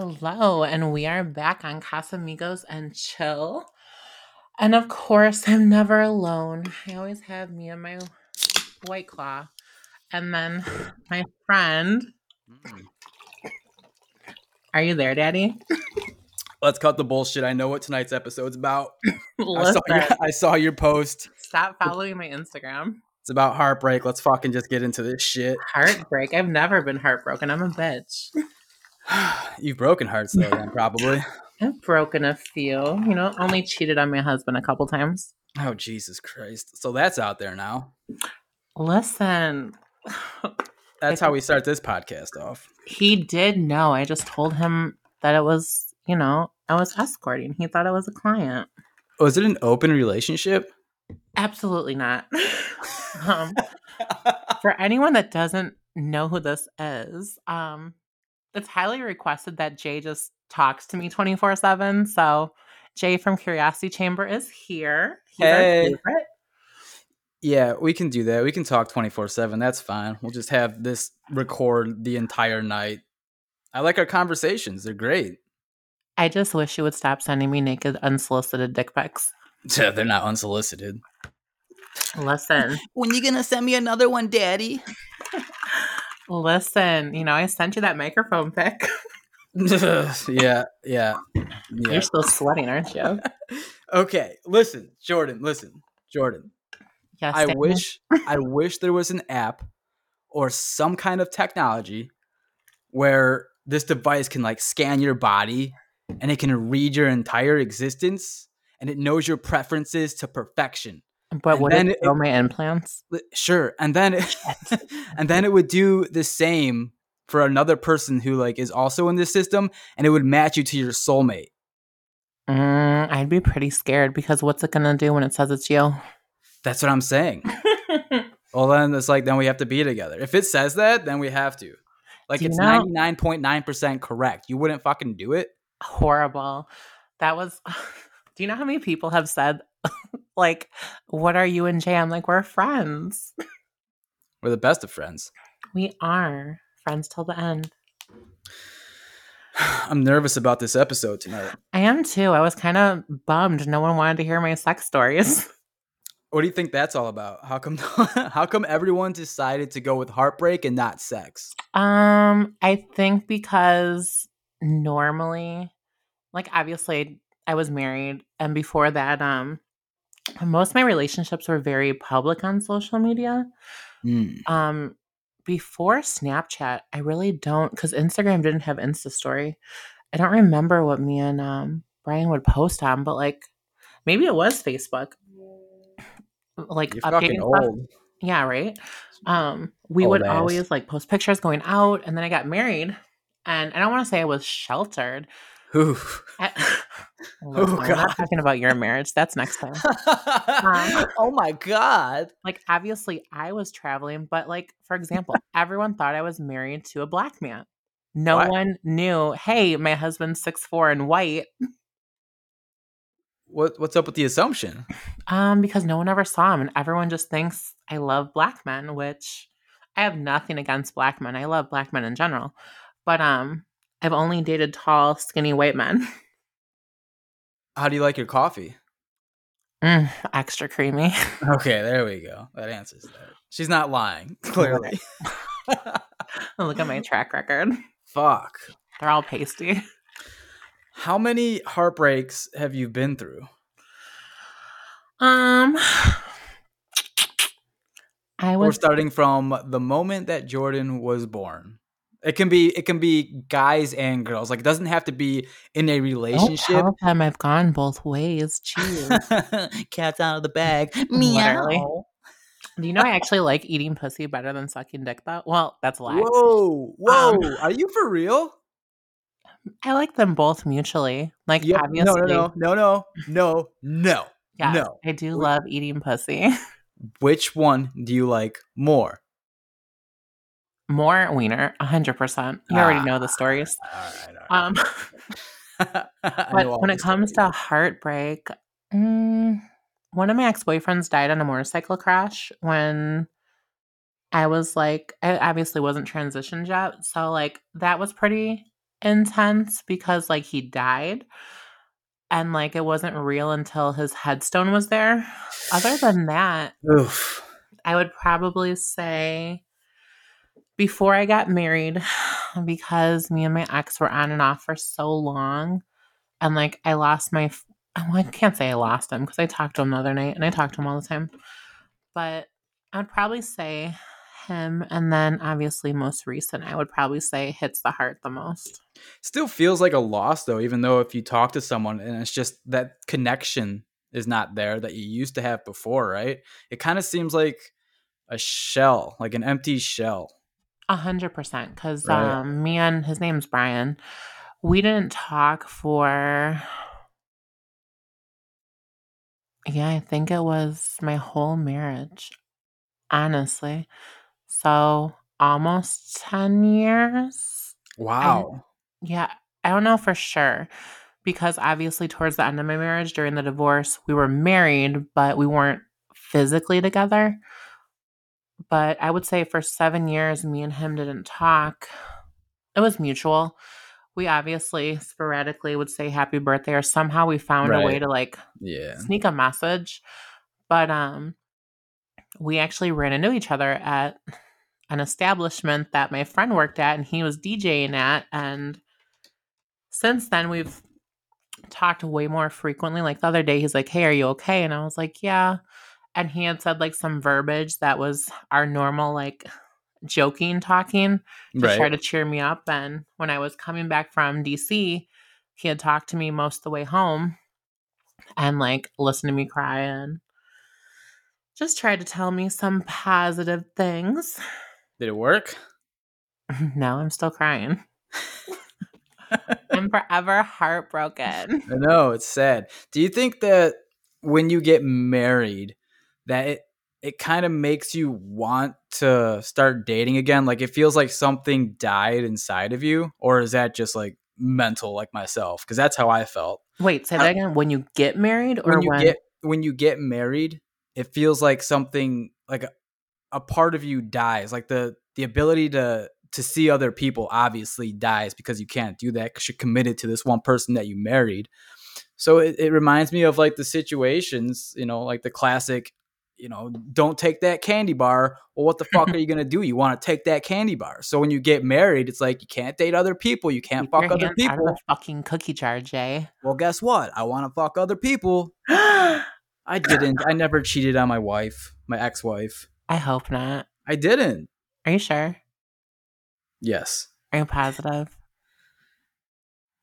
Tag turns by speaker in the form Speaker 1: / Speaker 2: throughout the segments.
Speaker 1: Hello, and we are back on Casamigos and Chill. And of course, I'm never alone. I always have me and my white claw. And then my friend.
Speaker 2: Mm.
Speaker 1: Are you there, Daddy?
Speaker 2: Let's cut the bullshit. I know what tonight's episode's about. I saw, your, I saw your post.
Speaker 1: stop following my Instagram.
Speaker 2: It's about heartbreak. Let's fucking just get into this shit.
Speaker 1: Heartbreak. I've never been heartbroken. I'm a bitch.
Speaker 2: You've broken hearts though, then probably.
Speaker 1: I've broken a few. You know, only cheated on my husband a couple times.
Speaker 2: Oh Jesus Christ! So that's out there now.
Speaker 1: Listen,
Speaker 2: That's how we start this podcast off.
Speaker 1: he did know. I just told him that it was, you know, I was escorting. He thought I was a client.
Speaker 2: Was it an open relationship?
Speaker 1: Absolutely not. um, for anyone that doesn't know who this is, um, it's highly requested that Jay just talks to me 24 7. So, Jay from Curiosity Chamber is here. He's our
Speaker 2: Hey.
Speaker 1: favorite.
Speaker 2: Yeah, we can do that. We can talk twenty four seven. That's fine. We'll just have this record the entire night. I like our conversations. They're great.
Speaker 1: I just wish you would stop sending me naked, unsolicited dick pics.
Speaker 2: Yeah, they're not unsolicited.
Speaker 1: Listen,
Speaker 2: When you gonna send me another one, Daddy?
Speaker 1: Listen, you know, I sent you that microphone pic.
Speaker 2: yeah, yeah, yeah.
Speaker 1: You're still sweating, aren't you?
Speaker 2: Okay, listen, Jorddann. Listen, Jorddann.
Speaker 1: Yes.
Speaker 2: I
Speaker 1: Daniel?
Speaker 2: wish, I wish there was an app or some kind of technology where this device can like scan your body and it can read your entire existence and it knows your preferences to perfection.
Speaker 1: But
Speaker 2: and
Speaker 1: would
Speaker 2: then
Speaker 1: it my implants?
Speaker 2: Sure, and then it, and then it would do the same for another person who like is also in this system, and it would match you to your soulmate.
Speaker 1: Mm, I'd be pretty scared because what's it gonna do when it says it's you?
Speaker 2: That's what I'm saying. Well, then it's like then we have to be together. If it says that, then we have to. Like it's ninety nine point nine percent correct. You wouldn't fucking do it.
Speaker 1: Horrible. That was. Do you know how many people have said, like, "What are you and Jay?" I'm like, we're friends.
Speaker 2: We're the best of friends.
Speaker 1: We are friends till the end.
Speaker 2: I'm nervous about this episode tonight.
Speaker 1: I am too. I was kind of bummed. No one wanted to hear my sex stories.
Speaker 2: What do you think that's all about? How come how come everyone decided to go with heartbreak and not sex?
Speaker 1: Um, I think because normally, like obviously I was married and before that, um most of my relationships were very public on social media.
Speaker 2: Hmm.
Speaker 1: Um before Snapchat, I really don't cuz Instagram didn't have Insta story. I don't remember what me and um Brian would post on, but like maybe it was Facebook. Like
Speaker 2: You're
Speaker 1: updating
Speaker 2: old.
Speaker 1: Yeah, right. Um, we
Speaker 2: Old
Speaker 1: would
Speaker 2: ass.
Speaker 1: always like post pictures going out, and then I got married, and I don't want to say I was sheltered.
Speaker 2: Oof.
Speaker 1: I, Listen, we're
Speaker 2: God.
Speaker 1: not talking about your marriage. That's next time.
Speaker 2: oh my god.
Speaker 1: Like, obviously, I was traveling, but like, for example, everyone thought I was married to a black man. No
Speaker 2: What?
Speaker 1: one knew. Hey, my husband's six four and white.
Speaker 2: What what's up with the assumption?
Speaker 1: Um, because no one ever saw him, and everyone just thinks I love black men, which I have nothing against black men. I love black men in general, but um, I've only dated tall, skinny white men.
Speaker 2: How do you like your coffee?
Speaker 1: Mm, extra creamy.
Speaker 2: Okay, there we go. That answers that. She's not lying, clearly.
Speaker 1: Look at my track record.
Speaker 2: Fuck.
Speaker 1: They're all pasty.
Speaker 2: How many heartbreaks have you been through?
Speaker 1: Um, I
Speaker 2: We're starting from the moment that Jorddann was born. It can be it can be guys and girls. Like it doesn't have to be in a relationship.
Speaker 1: them I've gone both ways. Jeez.
Speaker 2: Cat's out of the bag.
Speaker 1: Literally. Do you know I actually like eating pussy better than sucking dick though? Well, that's a lie.
Speaker 2: Whoa, whoa!
Speaker 1: Um,
Speaker 2: Are you for real?
Speaker 1: I like them both mutually. Like
Speaker 2: Yeah,
Speaker 1: obviously,
Speaker 2: no, no, no, no, no, no,
Speaker 1: yes,
Speaker 2: no.
Speaker 1: I do love eating pussy.
Speaker 2: Which one do you like more?
Speaker 1: More wiener, hundred percent. You already
Speaker 2: Ah.
Speaker 1: know the stories.
Speaker 2: All right, all
Speaker 1: Um,
Speaker 2: right. All
Speaker 1: but when it comes
Speaker 2: stories.
Speaker 1: to heartbreak, mm, one of my ex boyfriends died in a motorcycle crash when I was like, I obviously wasn't transitioned yet, so like that was pretty intense because like he died and like it wasn't real until his headstone was there. Other than that,
Speaker 2: Oof.
Speaker 1: I would probably say before I got married, because me and my ex were on and off for so long, and like I lost my, well, I can't say I lost him because I talked to him the other night and I talked to him all the time, but I'd probably say him, and then obviously most recent, I would probably say hits the heart the most.
Speaker 2: Still feels like a loss though, even though if you talk to someone and it's just that connection is not there that you used to have before, right? It kind of seems like a shell, like an empty shell.
Speaker 1: A hundred percent. Because
Speaker 2: Right.
Speaker 1: um, me and his name's Brian. We didn't talk for. Yeah, I think it was my whole marriage. Honestly, so almost ten years.
Speaker 2: Wow.
Speaker 1: Yeah, I don't know for sure because obviously towards the end of my marriage, during the divorce, we were married, but we weren't physically together. But I would say for seven years, me and him didn't talk. It was mutual. We obviously sporadically would say happy birthday, or somehow we found a way to like
Speaker 2: yeah.
Speaker 1: sneak a message. But um, we actually ran into each other at an establishment that my friend worked at, and he was DJing at. And since then, we've talked way more frequently. Like the other day, he's like, "Hey, are you okay?" And I was like, "Yeah." And he had said like some verbiage that was our normal like joking talking to try to cheer me up. And when I was coming back from DC, he had talked to me most of the way home and like listened to me cry and just tried to tell me some positive things.
Speaker 2: Did it work?
Speaker 1: no I'm still crying. I'm forever heartbroken.
Speaker 2: I know it's sad. Do you think that when you get married, that it it kind of makes you want to start dating again? Like it feels like something died inside of you, or is that just like mental, like myself? Because that's how I felt.
Speaker 1: Wait, say that again. When you get married or
Speaker 2: When you
Speaker 1: when?
Speaker 2: get when you get married, it feels like something like a, a part of you dies. Like the the ability to to see other people obviously dies because you can't do that because you're committed to this one person that you married. So it, it reminds me of like the situations, you know, like the classic, you know, don't take that candy bar. Well, what the fuck are you gonna do? You want to take that candy bar. So when you get married, it's like you can't date other people, you can't
Speaker 1: Keep
Speaker 2: fuck other
Speaker 1: hands out of
Speaker 2: people.
Speaker 1: fucking cookie jar, Jay.
Speaker 2: Well, guess what? I want to fuck other people. I didn't. I never cheated on my wife, my ex-wife.
Speaker 1: I hope not.
Speaker 2: I didn't.
Speaker 1: Are you sure?
Speaker 2: Yes.
Speaker 1: Are you positive?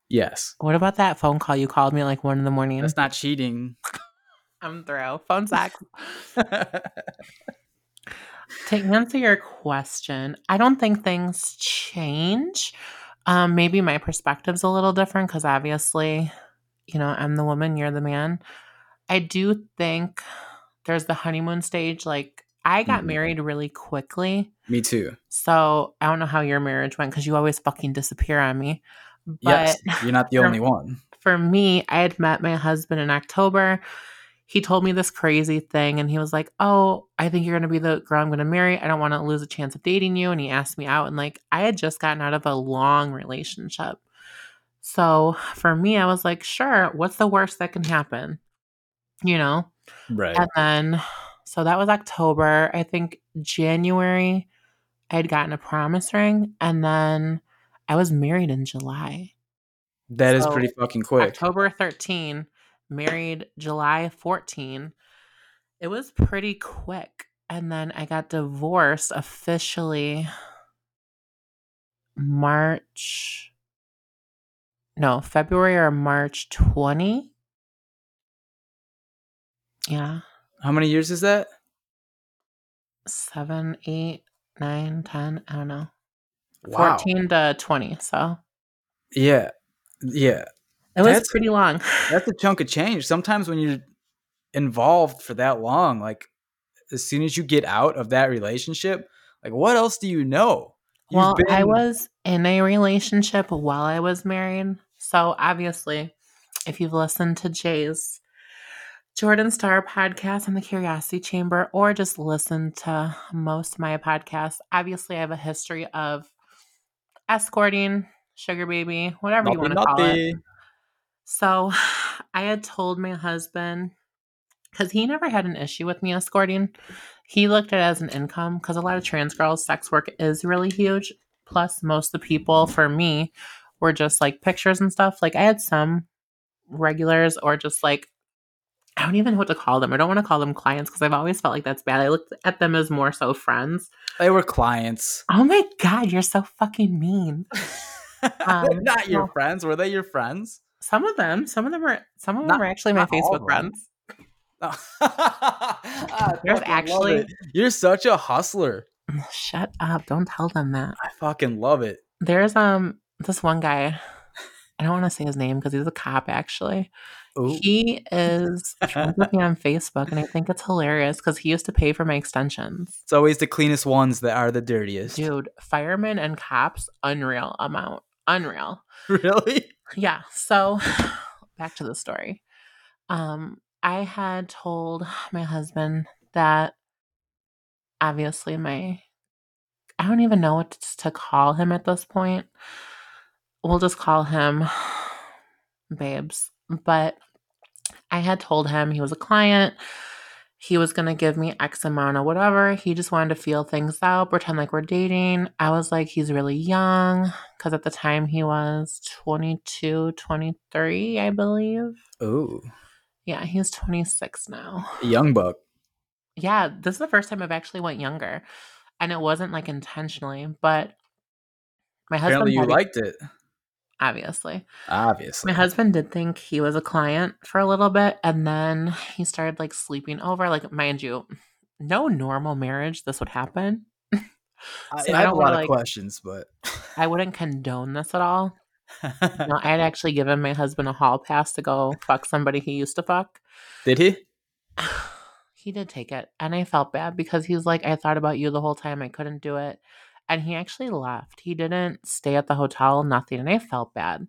Speaker 2: Yes.
Speaker 1: What about that phone call you called me at like one in the morning?
Speaker 2: That's not cheating.
Speaker 1: I'm through. Phone sex. To answer your question, I don't think things change. Um, maybe my perspective's a little different because obviously, you know, I'm the woman, you're the man. I do think there's the honeymoon stage. Like, I got
Speaker 2: Mhm.
Speaker 1: married really quickly.
Speaker 2: Me too.
Speaker 1: So I don't know how your marriage went because you always fucking disappear on me. But
Speaker 2: yes. You're not the
Speaker 1: for-
Speaker 2: only one.
Speaker 1: for me, I had met my husband in October. He told me this crazy thing, and he was like, Oh, I think you're going to be the girl I'm going to marry. I don't want to lose a chance of dating you. And he asked me out, and like, I had just gotten out of a long relationship. So for me, I was like, Sure, what's the worst that can happen? You know?
Speaker 2: Right.
Speaker 1: And then, so that was October. I think January, I had gotten a promise ring, and then I was married in July.
Speaker 2: That is
Speaker 1: so
Speaker 2: pretty fucking quick.
Speaker 1: October 13, married July 14. It was pretty quick. And then I got divorced officially March, no, February or March 20. Yeah,
Speaker 2: How many years is that?
Speaker 1: seven, eight, nine, 10, I don't know.
Speaker 2: Wow.
Speaker 1: 14 to 20. So
Speaker 2: Yeah. Yeah.
Speaker 1: It was
Speaker 2: That's-
Speaker 1: pretty long.
Speaker 2: That's a chunk of change. Sometimes when you're involved for that long, like as soon as you get out of that relationship, like what else do you know? You've
Speaker 1: Well, I was in a relationship while I was married. So obviously, if you've listened to Jay's Jorddann Starr podcast on the Curiosity Chamber, or just listened to most of my podcasts, obviously I have a history of escorting sugar baby, whatever you want to call it. So I had told my husband because he never had an issue with me escorting. He looked at it as an income because a lot of trans girls, sex work is really huge. Plus, most of the people for me were just like pictures and stuff. Like I had some regulars or just like I don't even know what to call them. I don't want to call them clients because I've always felt like that's bad. I looked at them as more so friends.
Speaker 2: They were clients.
Speaker 1: Oh my god, you're so fucking mean.
Speaker 2: Um, not your friends. Were they your friends?
Speaker 1: Some of them. Some of them are. Some of them are actually my Facebook friends.
Speaker 2: ah, There's actually. You're such a hustler.
Speaker 1: Shut up! Don't tell them that.
Speaker 2: I fucking love it.
Speaker 1: There's um this one guy. I don't want to say his name because he's a cop. Actually, Ooh. he is friends with me on Facebook, and I think it's hilarious because he used to pay for my extensions.
Speaker 2: It's always the cleanest ones that are the dirtiest.
Speaker 1: Dude, firemen and cops, unreal amount, unreal.
Speaker 2: Really?
Speaker 1: Yeah. So, back to the story. Um, I had told my husband that obviously my I don't even know what to call him at this point. We'll just call him Babes. But I had told him he was a client. He was going to give me X amount of whatever. He just wanted to feel things out, pretend like we're dating. I was like, he's really young because at the time he was 22, 23, I believe.
Speaker 2: Oh.
Speaker 1: Yeah, he's 26 now.
Speaker 2: Young buck.
Speaker 1: Yeah, this is the first time I've actually went younger. And it wasn't like intentionally, but
Speaker 2: my husband Apparently you liked it.
Speaker 1: Obviously.
Speaker 2: Obviously.
Speaker 1: My husband did think he was a client for a little bit and then he started like sleeping over. Like, mind you, no normal marriage this would happen.
Speaker 2: so I, I have a lot of like, questions, but
Speaker 1: I wouldn't condone this at all no, I had actually given my husband a hall pass to go fuck somebody he used to fuck.
Speaker 2: Did he?
Speaker 1: he did take it. And I felt bad because he was like, I thought about you the whole time. I couldn't do it. And he actually left. He didn't stay at the hotel, nothing. And I felt bad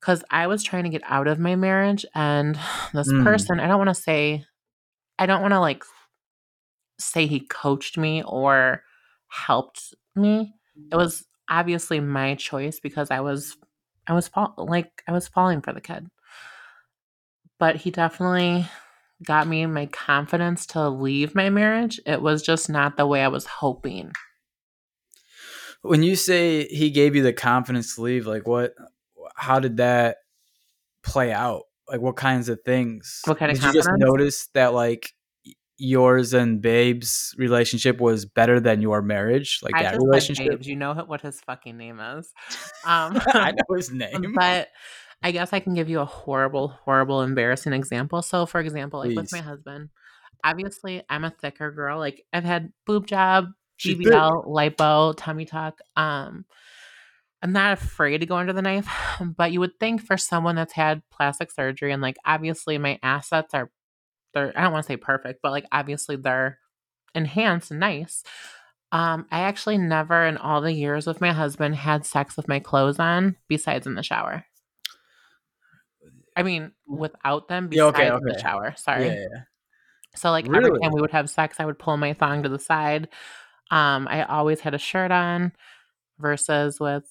Speaker 1: because I was trying to get out of my marriage. And this mm. person, I don't want to say, I don't want to like say he coached me or helped me. It was obviously my choice because I was I was fall- like I was falling for the kid. But he definitely got me my confidence to leave my marriage. It was just not the way I was hoping.
Speaker 2: When you say he gave you the confidence to leave, like what how did that play out? Like what kinds of things?
Speaker 1: What kind
Speaker 2: did
Speaker 1: of confidence?
Speaker 2: you just notice that like yours and Babe's relationship was better than your marriage, like I that relationship. Babes.
Speaker 1: You know what his fucking name is. Um,
Speaker 2: I know his name,
Speaker 1: but I guess I can give you a horrible, horrible, embarrassing example. So, for example, like Please. with my husband, obviously I'm a thicker girl. Like I've had boob job, BBL, lipo, tummy tuck. Um, I'm not afraid to go under the knife, but you would think for someone that's had plastic surgery and like obviously my assets are they're I don't want to say perfect, but like obviously they're enhanced and nice. Um, I actually never in all the years with my husband had sex with my clothes on besides in the shower. I mean, without them besides yeah, okay, okay. the shower. Sorry. Yeah, yeah. So like really? every time we would have sex, I would pull my thong to the side. Um, I always had a shirt on versus with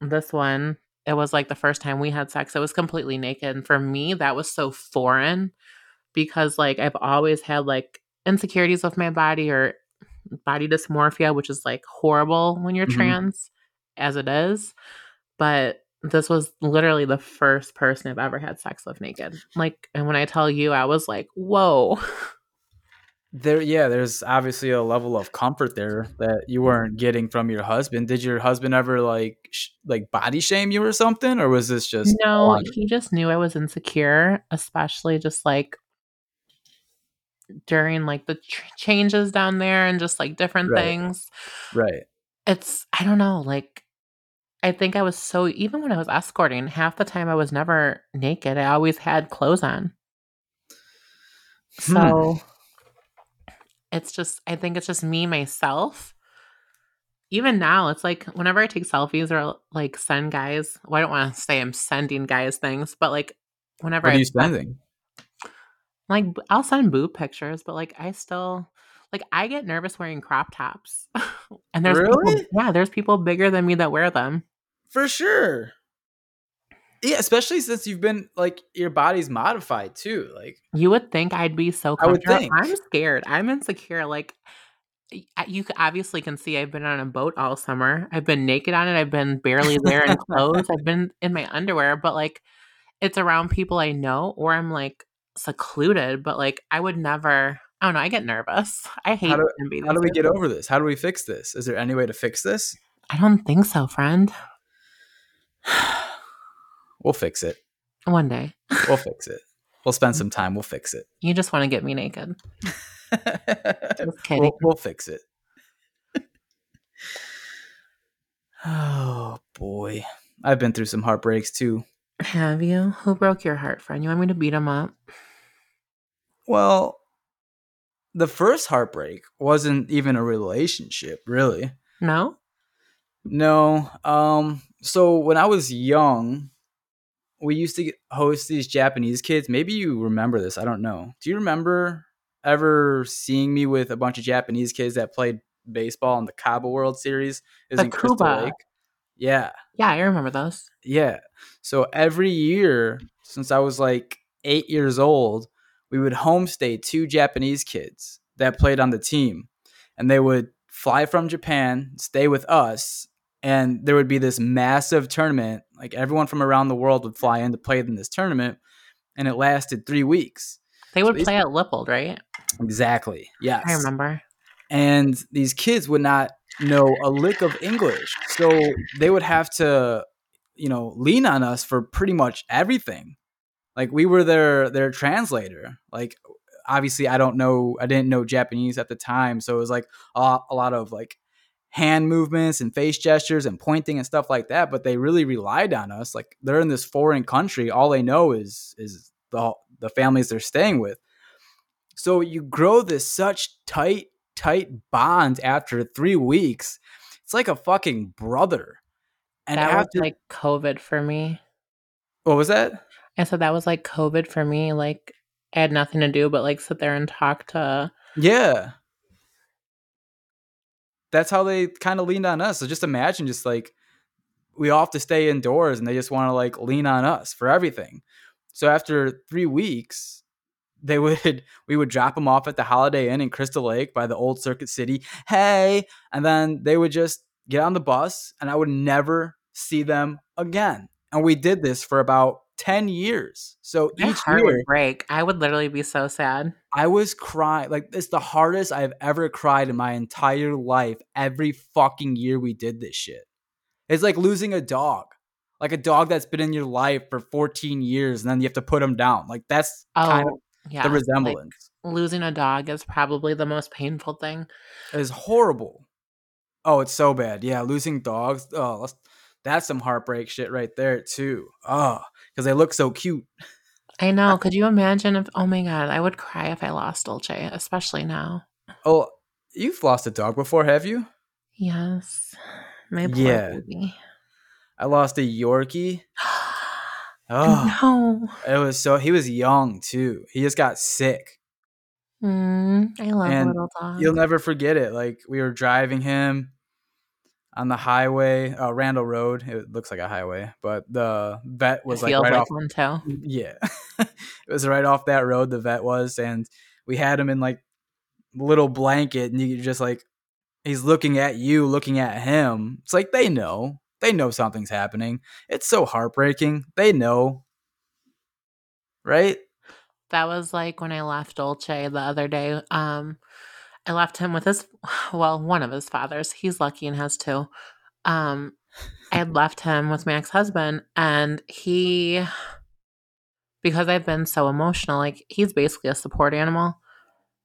Speaker 1: this one, it was like the first time we had sex, it was completely naked. And for me, that was so foreign because like I've always had like insecurities with my body or body dysmorphia, which is like horrible when you're mm-hmm. trans as it is. But this was literally the first person I've ever had sex with naked. Like, and when I tell you, I was like, whoa.
Speaker 2: There, yeah, there's obviously a level of comfort there that you weren't getting from your husband. Did your husband ever like, sh- like body shame you or something, or was this just
Speaker 1: no? He just knew I was insecure, especially just like during like the ch- changes down there and just like different
Speaker 2: right.
Speaker 1: things.
Speaker 2: Right.
Speaker 1: It's I don't know, like I think I was so even when I was escorting, half the time I was never naked. I always had clothes on. Hmm. It's just I think it's just me myself. Even now, it's like whenever I take selfies or like send guys, well, I don't want to say I'm sending guys things, but like whenever
Speaker 2: what
Speaker 1: are
Speaker 2: you sending?
Speaker 1: Like I'll send boob pictures, but like I still like I get nervous wearing crop tops. and there's
Speaker 2: really?
Speaker 1: people, yeah, there's people bigger than me that wear them.
Speaker 2: For sure. Yeah, especially since you've been like your body's modified too. Like
Speaker 1: You would think I'd be so
Speaker 2: I would
Speaker 1: comfortable.
Speaker 2: think.
Speaker 1: I'm scared. I'm insecure. Like you obviously can see I've been on a boat all summer. I've been naked on it. I've been barely there in clothes. I've been in my underwear, but like it's around people I know or I'm like secluded, but like I would never I don't know, I get nervous. I hate
Speaker 2: do- how do we get over this? How do we fix this? Is there any way to fix this?
Speaker 1: I don't think so, friend.
Speaker 2: We'll fix it.
Speaker 1: One day.
Speaker 2: We'll fix it. We'll spend some time. We'll fix it.
Speaker 1: You just want to get me naked. Just kidding.
Speaker 2: we'll, we'll fix it. oh boy, I've been through some heartbreaks too.
Speaker 1: Have you? Who broke your heart, friend? You want me to beat him up?
Speaker 2: Well, the first heartbreak wasn't even a relationship, really.
Speaker 1: No?
Speaker 2: No. Um. So when I was young, we used to host these Japanese kids. Maybe you remember this. I don't know. Do you remember ever seeing me with a bunch of Japanese kids that played baseball in the Cabo World Series?
Speaker 1: The
Speaker 2: in Crystal
Speaker 1: Cuba.
Speaker 2: Lake. Yeah.
Speaker 1: Yeah, I remember those.
Speaker 2: Yeah. So every year since I was like eight years old, we would homestay two Japanese kids that played on the team. And they would fly from Japan, stay with us, and there would be this massive tournament. Like everyone from around the world would fly in to play in this tournament. And it lasted three weeks.
Speaker 1: They would
Speaker 2: these-
Speaker 1: play at Lippold, right?
Speaker 2: Exactly. Yes.
Speaker 1: I remember.
Speaker 2: and these kids would not know a lick of English. So they would have to, you know, lean on us for pretty much everything. Like we were their their translator. Like obviously I don't know I didn't know Japanese at the time, so it was like a, a lot of like hand movements and face gestures and pointing and stuff like that, but they really relied on us. Like they're in this foreign country, all they know is is the the families they're staying with. So you grow this such tight tight bond after 3 weeks. It's like a fucking brother. And
Speaker 1: that
Speaker 2: after
Speaker 1: was like COVID for me.
Speaker 2: what was that?
Speaker 1: I said that was like COVID for me. Like I had nothing to do but like sit there and talk to
Speaker 2: Yeah. That's how they kind of leaned on us. So just imagine just like we all have to stay indoors and they just want to like lean on us for everything. So after three weeks, they would we would drop them off at the Holiday Inn in Crystal Lake by the old Circuit City. Hey, and then they would just get on the bus and I would never see them again. And we did this for about 10 years. So
Speaker 1: my
Speaker 2: each
Speaker 1: heart
Speaker 2: year
Speaker 1: would break. I would literally be so sad.
Speaker 2: I was crying. Like, it's the hardest I've ever cried in my entire life. Every fucking year we did this shit. It's like losing a dog. Like a dog that's been in your life for 14 years and then you have to put him down. Like, that's
Speaker 1: Oh
Speaker 2: kind of oh,
Speaker 1: yeah.
Speaker 2: the
Speaker 1: like,
Speaker 2: resemblance.
Speaker 1: losing a dog is probably the most painful thing.
Speaker 2: It's horrible. Oh, it's so bad. Yeah, losing dogs. Oh, that's, that's some heartbreak shit right there, too. Oh, because they look so cute.
Speaker 1: I know. Could you imagine if oh my god, I would cry if I lost Dolce, especially now.
Speaker 2: Oh, you've lost a dog before, have you?
Speaker 1: Yes. My poor
Speaker 2: Yeah.
Speaker 1: baby.
Speaker 2: I lost a Yorkie. Oh.
Speaker 1: no.
Speaker 2: It was so he was young too. He just got sick.
Speaker 1: Mm, I love
Speaker 2: And
Speaker 1: little dogs.
Speaker 2: You'll never forget it. Like we were driving him on the highway, uh, Randall Road. It looks like a highway, but the vet was like right
Speaker 1: like
Speaker 2: off.
Speaker 1: one too.
Speaker 2: Yeah, it was right off that road. The vet was, and we had him in like little blanket, and you just like he's looking at you, looking at him. It's like they know, they know something's happening. It's so heartbreaking. They know, right?
Speaker 1: That was like when I left Dolce the other day. Um, I left him with his, well, one of his fathers. He's lucky and has two. Um, I had left him with my ex husband, and he, because I've been so emotional, like he's basically a support animal.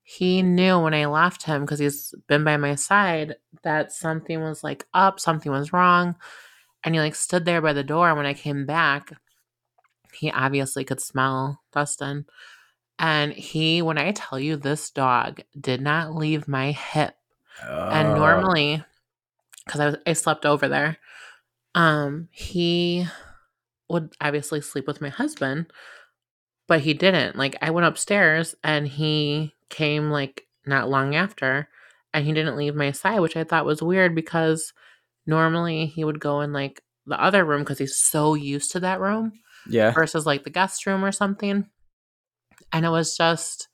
Speaker 1: He knew when I left him because he's been by my side that something was like up, something was wrong. And he like stood there by the door. And when I came back, he obviously could smell Dustin. And he, when I tell you this dog did not leave my hip. And
Speaker 2: Uh,
Speaker 1: normally, because I was I slept over there, um, he would obviously sleep with my husband, but he didn't. Like I went upstairs and he came like not long after, and he didn't leave my side, which I thought was weird because normally he would go in, like the other room because he's so used to that room
Speaker 2: Yeah.
Speaker 1: versus like the guest room or something. And it was just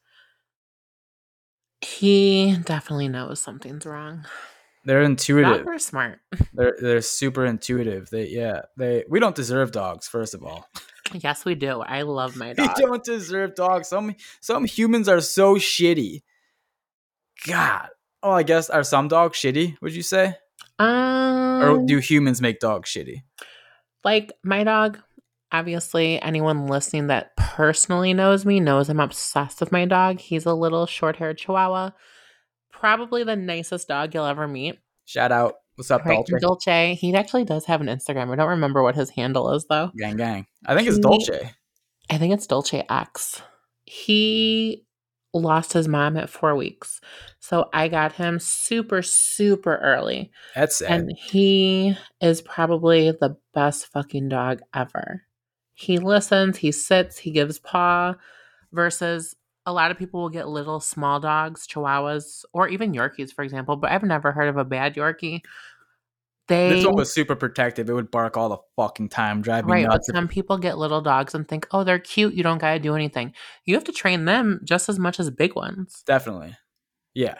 Speaker 1: he definitely knows something's wrong.
Speaker 2: They're
Speaker 1: Dogs
Speaker 2: intuitive.
Speaker 1: are smart.
Speaker 2: They're they're super intuitive. They yeah. They we don't deserve dogs, first of all.
Speaker 1: Yes, we do. I love my dog.
Speaker 2: We don't deserve dogs. Some some humans are so shitty. God. Oh, I guess are some dogs shitty, would you say?
Speaker 1: Um,
Speaker 2: Or do humans make dogs shitty?
Speaker 1: like my dog obviously anyone listening that personally knows me knows i'm obsessed with my dog he's a little short-haired chihuahua probably the nicest dog you'll ever meet
Speaker 2: Shout out. What's up,
Speaker 1: right
Speaker 2: Dolce?
Speaker 1: dolce he actually does have an instagram i don't remember what his handle is though
Speaker 2: Gang gang. I think it's
Speaker 1: He-
Speaker 2: Dolce.
Speaker 1: i think it's dolce x he lost his mom at four weeks so i got him super super early
Speaker 2: That's sad.
Speaker 1: And he is probably the best fucking dog ever. He listens, he sits, he gives paw, versus a lot of people will get little small dogs, chihuahuas, or even Yorkies, for example. But I've never heard of a bad Yorkie. They
Speaker 2: this one was super protective. It would bark all the fucking time, drive me
Speaker 1: right, but
Speaker 2: nuts.
Speaker 1: some people get little dogs and think, oh, they're cute. You don't gotta do anything. You have to train them just as much as big ones.
Speaker 2: Definitely. Yeah.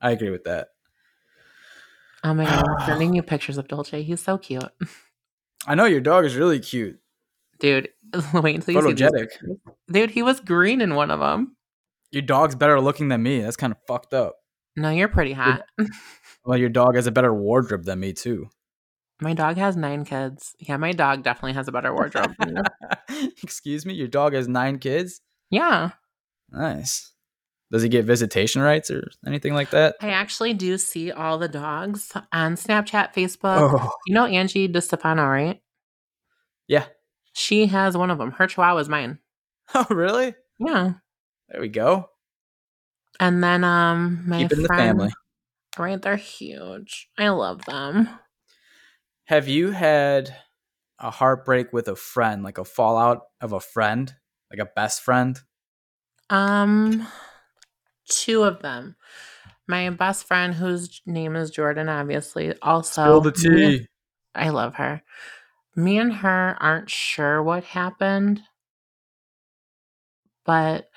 Speaker 2: I agree with that.
Speaker 1: Oh my god, I'm sending you pictures of Dolce. He's so cute,
Speaker 2: I know your dog is really cute.
Speaker 1: Dude. Wait until you see
Speaker 2: Photogenic.
Speaker 1: pictures. Dude, he was green in one of them.
Speaker 2: Your dog's better looking than me. That's kind of fucked up.
Speaker 1: No, you're pretty hot.
Speaker 2: Well, your dog has a better wardrobe than me too.
Speaker 1: My dog has nine kids. Yeah, my dog definitely has a better wardrobe. than you.
Speaker 2: Excuse me, your dog has nine kids.
Speaker 1: yeah,
Speaker 2: Nice. Does he get visitation rights or anything like that?
Speaker 1: I actually do see all the dogs on Snapchat, Facebook.
Speaker 2: Oh,
Speaker 1: You know Angie DeStefano, right?
Speaker 2: yeah.
Speaker 1: She has one of them. Her chihuahua is mine.
Speaker 2: Oh, really?
Speaker 1: Yeah.
Speaker 2: There we go.
Speaker 1: And then um my
Speaker 2: Keep it in the family.
Speaker 1: right? They're huge. I love them.
Speaker 2: Have you had a heartbreak with a friend, like a fallout of a friend, like a best friend?
Speaker 1: Um, two of them. My best friend, whose name is Jordan, obviously, also
Speaker 2: Spill the tea.
Speaker 1: I love her. Me and her aren't sure what happened, but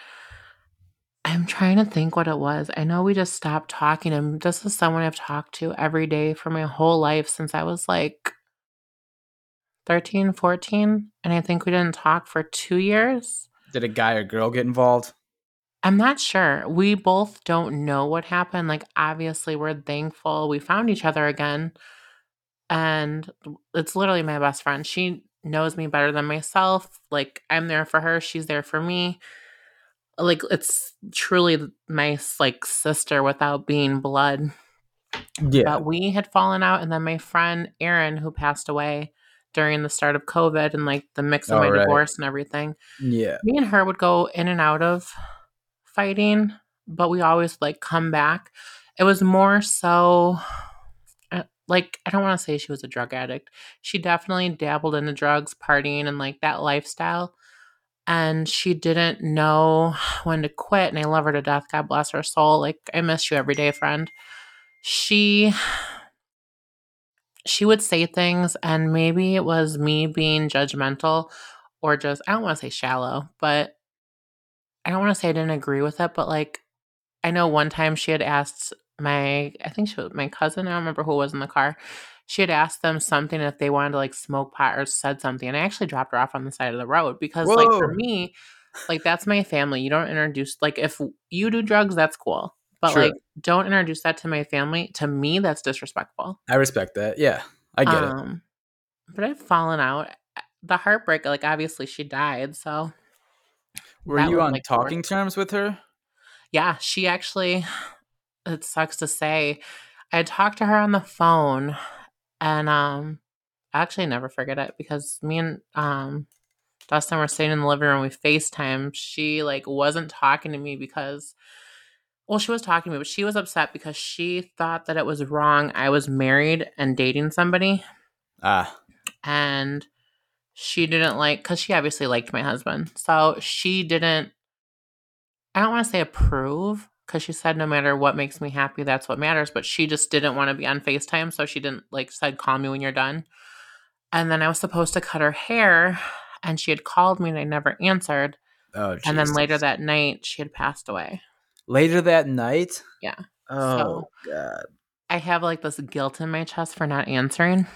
Speaker 1: I'm trying to think what it was. I know we just stopped talking, and this is someone I've talked to every day for my whole life since I was like 13, 14. And I think we didn't talk for two years.
Speaker 2: Did a guy or girl get involved?
Speaker 1: I'm not sure. We both don't know what happened. Like, obviously, we're thankful we found each other again. And it's literally my best friend. She knows me better than myself. Like, I'm there for her, she's there for me. Like, it's truly my like sister without being blood.
Speaker 2: Yeah.
Speaker 1: But we had fallen out, and then my friend Erin, who passed away during the start of COVID and like the mix of my
Speaker 2: All right.
Speaker 1: divorce and everything
Speaker 2: Yeah.
Speaker 1: me and her would go in and out of fighting, but we always like come back. It was more so like I don't want to say she was a drug addict. She definitely dabbled into drugs, partying and like that lifestyle. And she didn't know when to quit and I love her to death. God bless her soul. Like I miss you every day, friend. She she would say things and maybe it was me being judgmental or just I don't want to say shallow, but I don't want to say I didn't agree with it, but like I know one time she had asked my I think she was my cousin, I don't remember who was in the car. She had asked them something if they wanted to like smoke pot or said something, and I actually dropped her off on the side of the road because like for me, like that's my family. You don't introduce like if you do drugs, that's cool. But
Speaker 2: Sure.
Speaker 1: like don't introduce that to my family. To me, that's disrespectful.
Speaker 2: I respect that. Yeah. I get it.
Speaker 1: um, But I've fallen out. The heartbreak, like obviously she died, so
Speaker 2: Were you on
Speaker 1: like,
Speaker 2: talking terms with her?
Speaker 1: yeah, she actually, it sucks to say, I talked to her on the phone and um I actually never forget it because me and um Dustin were sitting in the living room, we FaceTime. She like wasn't talking to me because well, she was talking to me, but she was upset because she thought that it was wrong. I was married and dating somebody
Speaker 2: Ah.
Speaker 1: and she didn't like because she obviously liked my husband so she didn't i don't want to say approve because she said no matter what makes me happy that's what matters but she just didn't want to be on facetime so she didn't like said call me when you're done And then I was supposed to cut her hair, and she had called me and I never answered.
Speaker 2: Oh,
Speaker 1: And then later that night, she had passed away.
Speaker 2: later that night.
Speaker 1: Yeah.
Speaker 2: Oh God.
Speaker 1: I have like this guilt in my chest for not answering.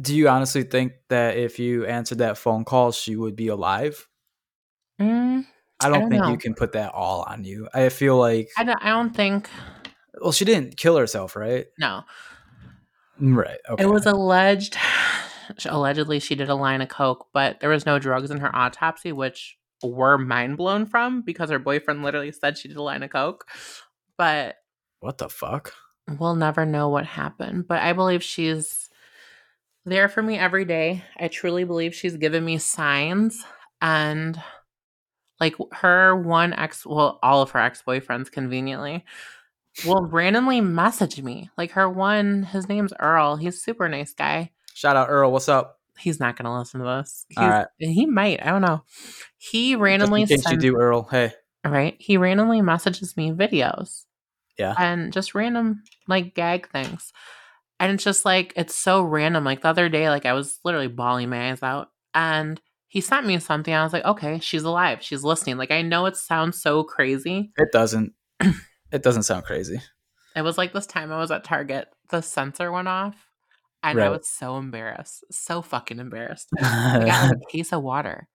Speaker 2: Do you honestly think that if you answered that phone call, she would be alive?
Speaker 1: Mm,
Speaker 2: I don't,
Speaker 1: don't
Speaker 2: think
Speaker 1: know.
Speaker 2: you can put that all on you. I feel like
Speaker 1: I, don't, I don't think,
Speaker 2: well, she didn't kill herself, right?
Speaker 1: no.
Speaker 2: Mm, right. Okay.
Speaker 1: It was alleged, allegedly, she did a line of coke, but there was no drugs in her autopsy, which we're mind blown from because her boyfriend literally said she did a line of coke. But
Speaker 2: what the fuck?
Speaker 1: we'll never know what happened. But I believe she's there for me every day. I truly believe she's given me signs. And like her one ex, well, all of her ex boyfriends conveniently will randomly message me. Like her one, his name's Earl. He's a super nice guy.
Speaker 2: Shout out Earl. What's up?
Speaker 1: He's not going to listen to this. He's,
Speaker 2: All right.
Speaker 1: He might. I don't know. He
Speaker 2: Just
Speaker 1: randomly
Speaker 2: in case you do, Earl. Hey.
Speaker 1: right? He randomly messages me videos.
Speaker 2: Yeah.
Speaker 1: And just random like gag things. And it's just like it's so random. Like the other day, like I was literally bawling my eyes out. And he sent me something. I was like, okay, she's alive. She's listening. Like I know it sounds so crazy.
Speaker 2: It doesn't. it doesn't sound crazy.
Speaker 1: It was like this time I was at Target, the sensor went off. And I was so embarrassed. So fucking embarrassed. I got like, a case of water.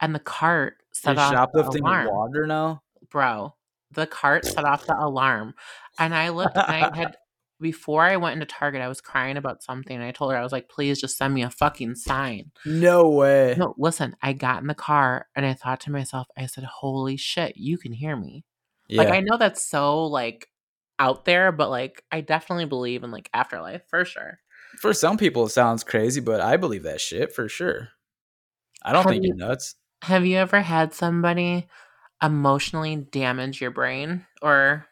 Speaker 1: And the cart set
Speaker 2: You're
Speaker 1: off the
Speaker 2: shoplifting water now.
Speaker 1: bro the cart set off the alarm and i looked and i had before i went into target i was crying about something and i told her i was like please just send me a fucking sign
Speaker 2: No way.
Speaker 1: no listen i got in the car and i thought to myself i said holy shit you can hear me
Speaker 2: Yeah.
Speaker 1: like i know that's so like out there but like i definitely believe in like afterlife for sure
Speaker 2: for some people, it sounds crazy, but I believe that shit for sure. I don't
Speaker 1: Have
Speaker 2: think
Speaker 1: you-
Speaker 2: you're nuts.
Speaker 1: have you ever had somebody emotionally damage your brain or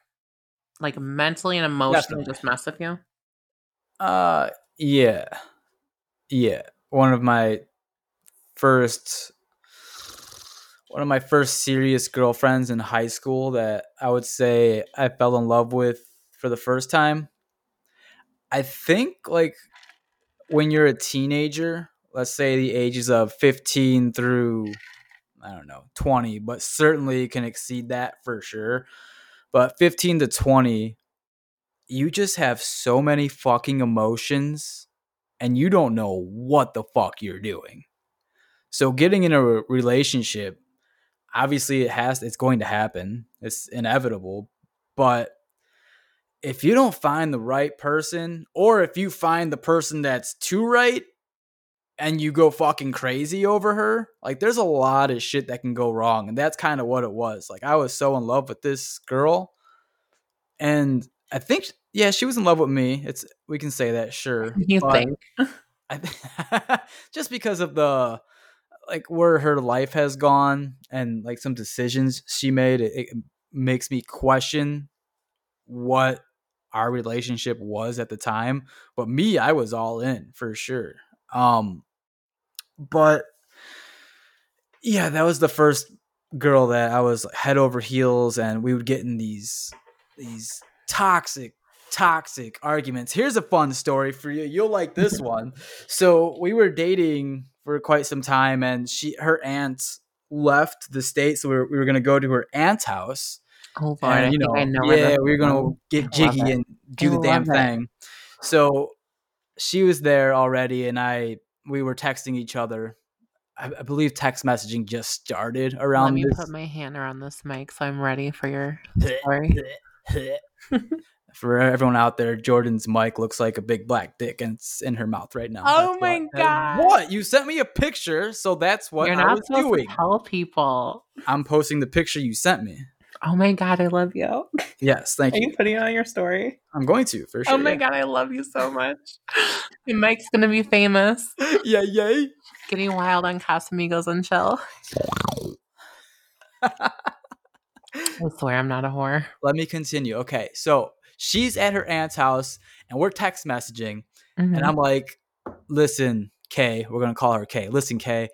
Speaker 1: like mentally and emotionally
Speaker 2: Definitely.
Speaker 1: just mess with you
Speaker 2: Uh, yeah, yeah. One of my first, one of my first serious girlfriends in high school that I would say I fell in love with for the first time. I think like when you're a teenager, let's say the ages of 15 through I don't know, 20, but certainly can exceed that for sure. But 15 to 20, you just have so many fucking emotions and you don't know what the fuck you're doing. So getting in a relationship, obviously it has it's going to happen. It's inevitable, but if you don't find the right person or if you find the person that's too right and you go fucking crazy over her, like there's a lot of shit that can go wrong and that's kind of what it was. Like I was so in love with this girl and I think yeah, she was in love with me. It's we can say that, sure.
Speaker 1: you
Speaker 2: But
Speaker 1: think
Speaker 2: I just because of the like where her life has gone and like some decisions she made, it, it makes me question what our relationship was at the time. But me, I was all in for sure. Um, but yeah, that was the first girl that I was head over heels, and we would get in these these toxic toxic arguments. Here's a fun story for you. You'll like this one. So we were dating for quite some time, and she her aunt left the state, so we were, we were gonna go to her aunt's house.
Speaker 1: oh lord
Speaker 2: And, you know,
Speaker 1: I know
Speaker 2: yeah, we were gonna
Speaker 1: oh,
Speaker 2: get jiggy and do
Speaker 1: I
Speaker 2: the damn
Speaker 1: it.
Speaker 2: thing. So she was there already, and I we were texting each other. I, I believe text messaging just started around.
Speaker 1: let me
Speaker 2: this.
Speaker 1: put my hand around this mic so i'm ready for your story
Speaker 2: For everyone out there, Jorddann's mic looks like a big black dick, and it's in her mouth right now.
Speaker 1: Oh
Speaker 2: That's
Speaker 1: my
Speaker 2: what-
Speaker 1: God.
Speaker 2: What? You sent me a picture, so that's what
Speaker 1: you're
Speaker 2: I
Speaker 1: not
Speaker 2: was
Speaker 1: supposed
Speaker 2: doing.
Speaker 1: to tell people
Speaker 2: I'm posting the picture you sent me.
Speaker 1: Oh my god i love you
Speaker 2: Yes, thank you.
Speaker 1: Are you putting it on your story
Speaker 2: I'm going to for sure.
Speaker 1: oh my
Speaker 2: yeah.
Speaker 1: god i love you so much mic's gonna be famous
Speaker 2: yeah, yay.
Speaker 1: getting wild on casamigos and chill i swear i'm not a whore
Speaker 2: Let me continue. Okay, so she's at her aunt's house, and we're text messaging,
Speaker 1: Mhm.
Speaker 2: and I'm like, "Listen, Kay, we're gonna call her Kay. Listen, Kay,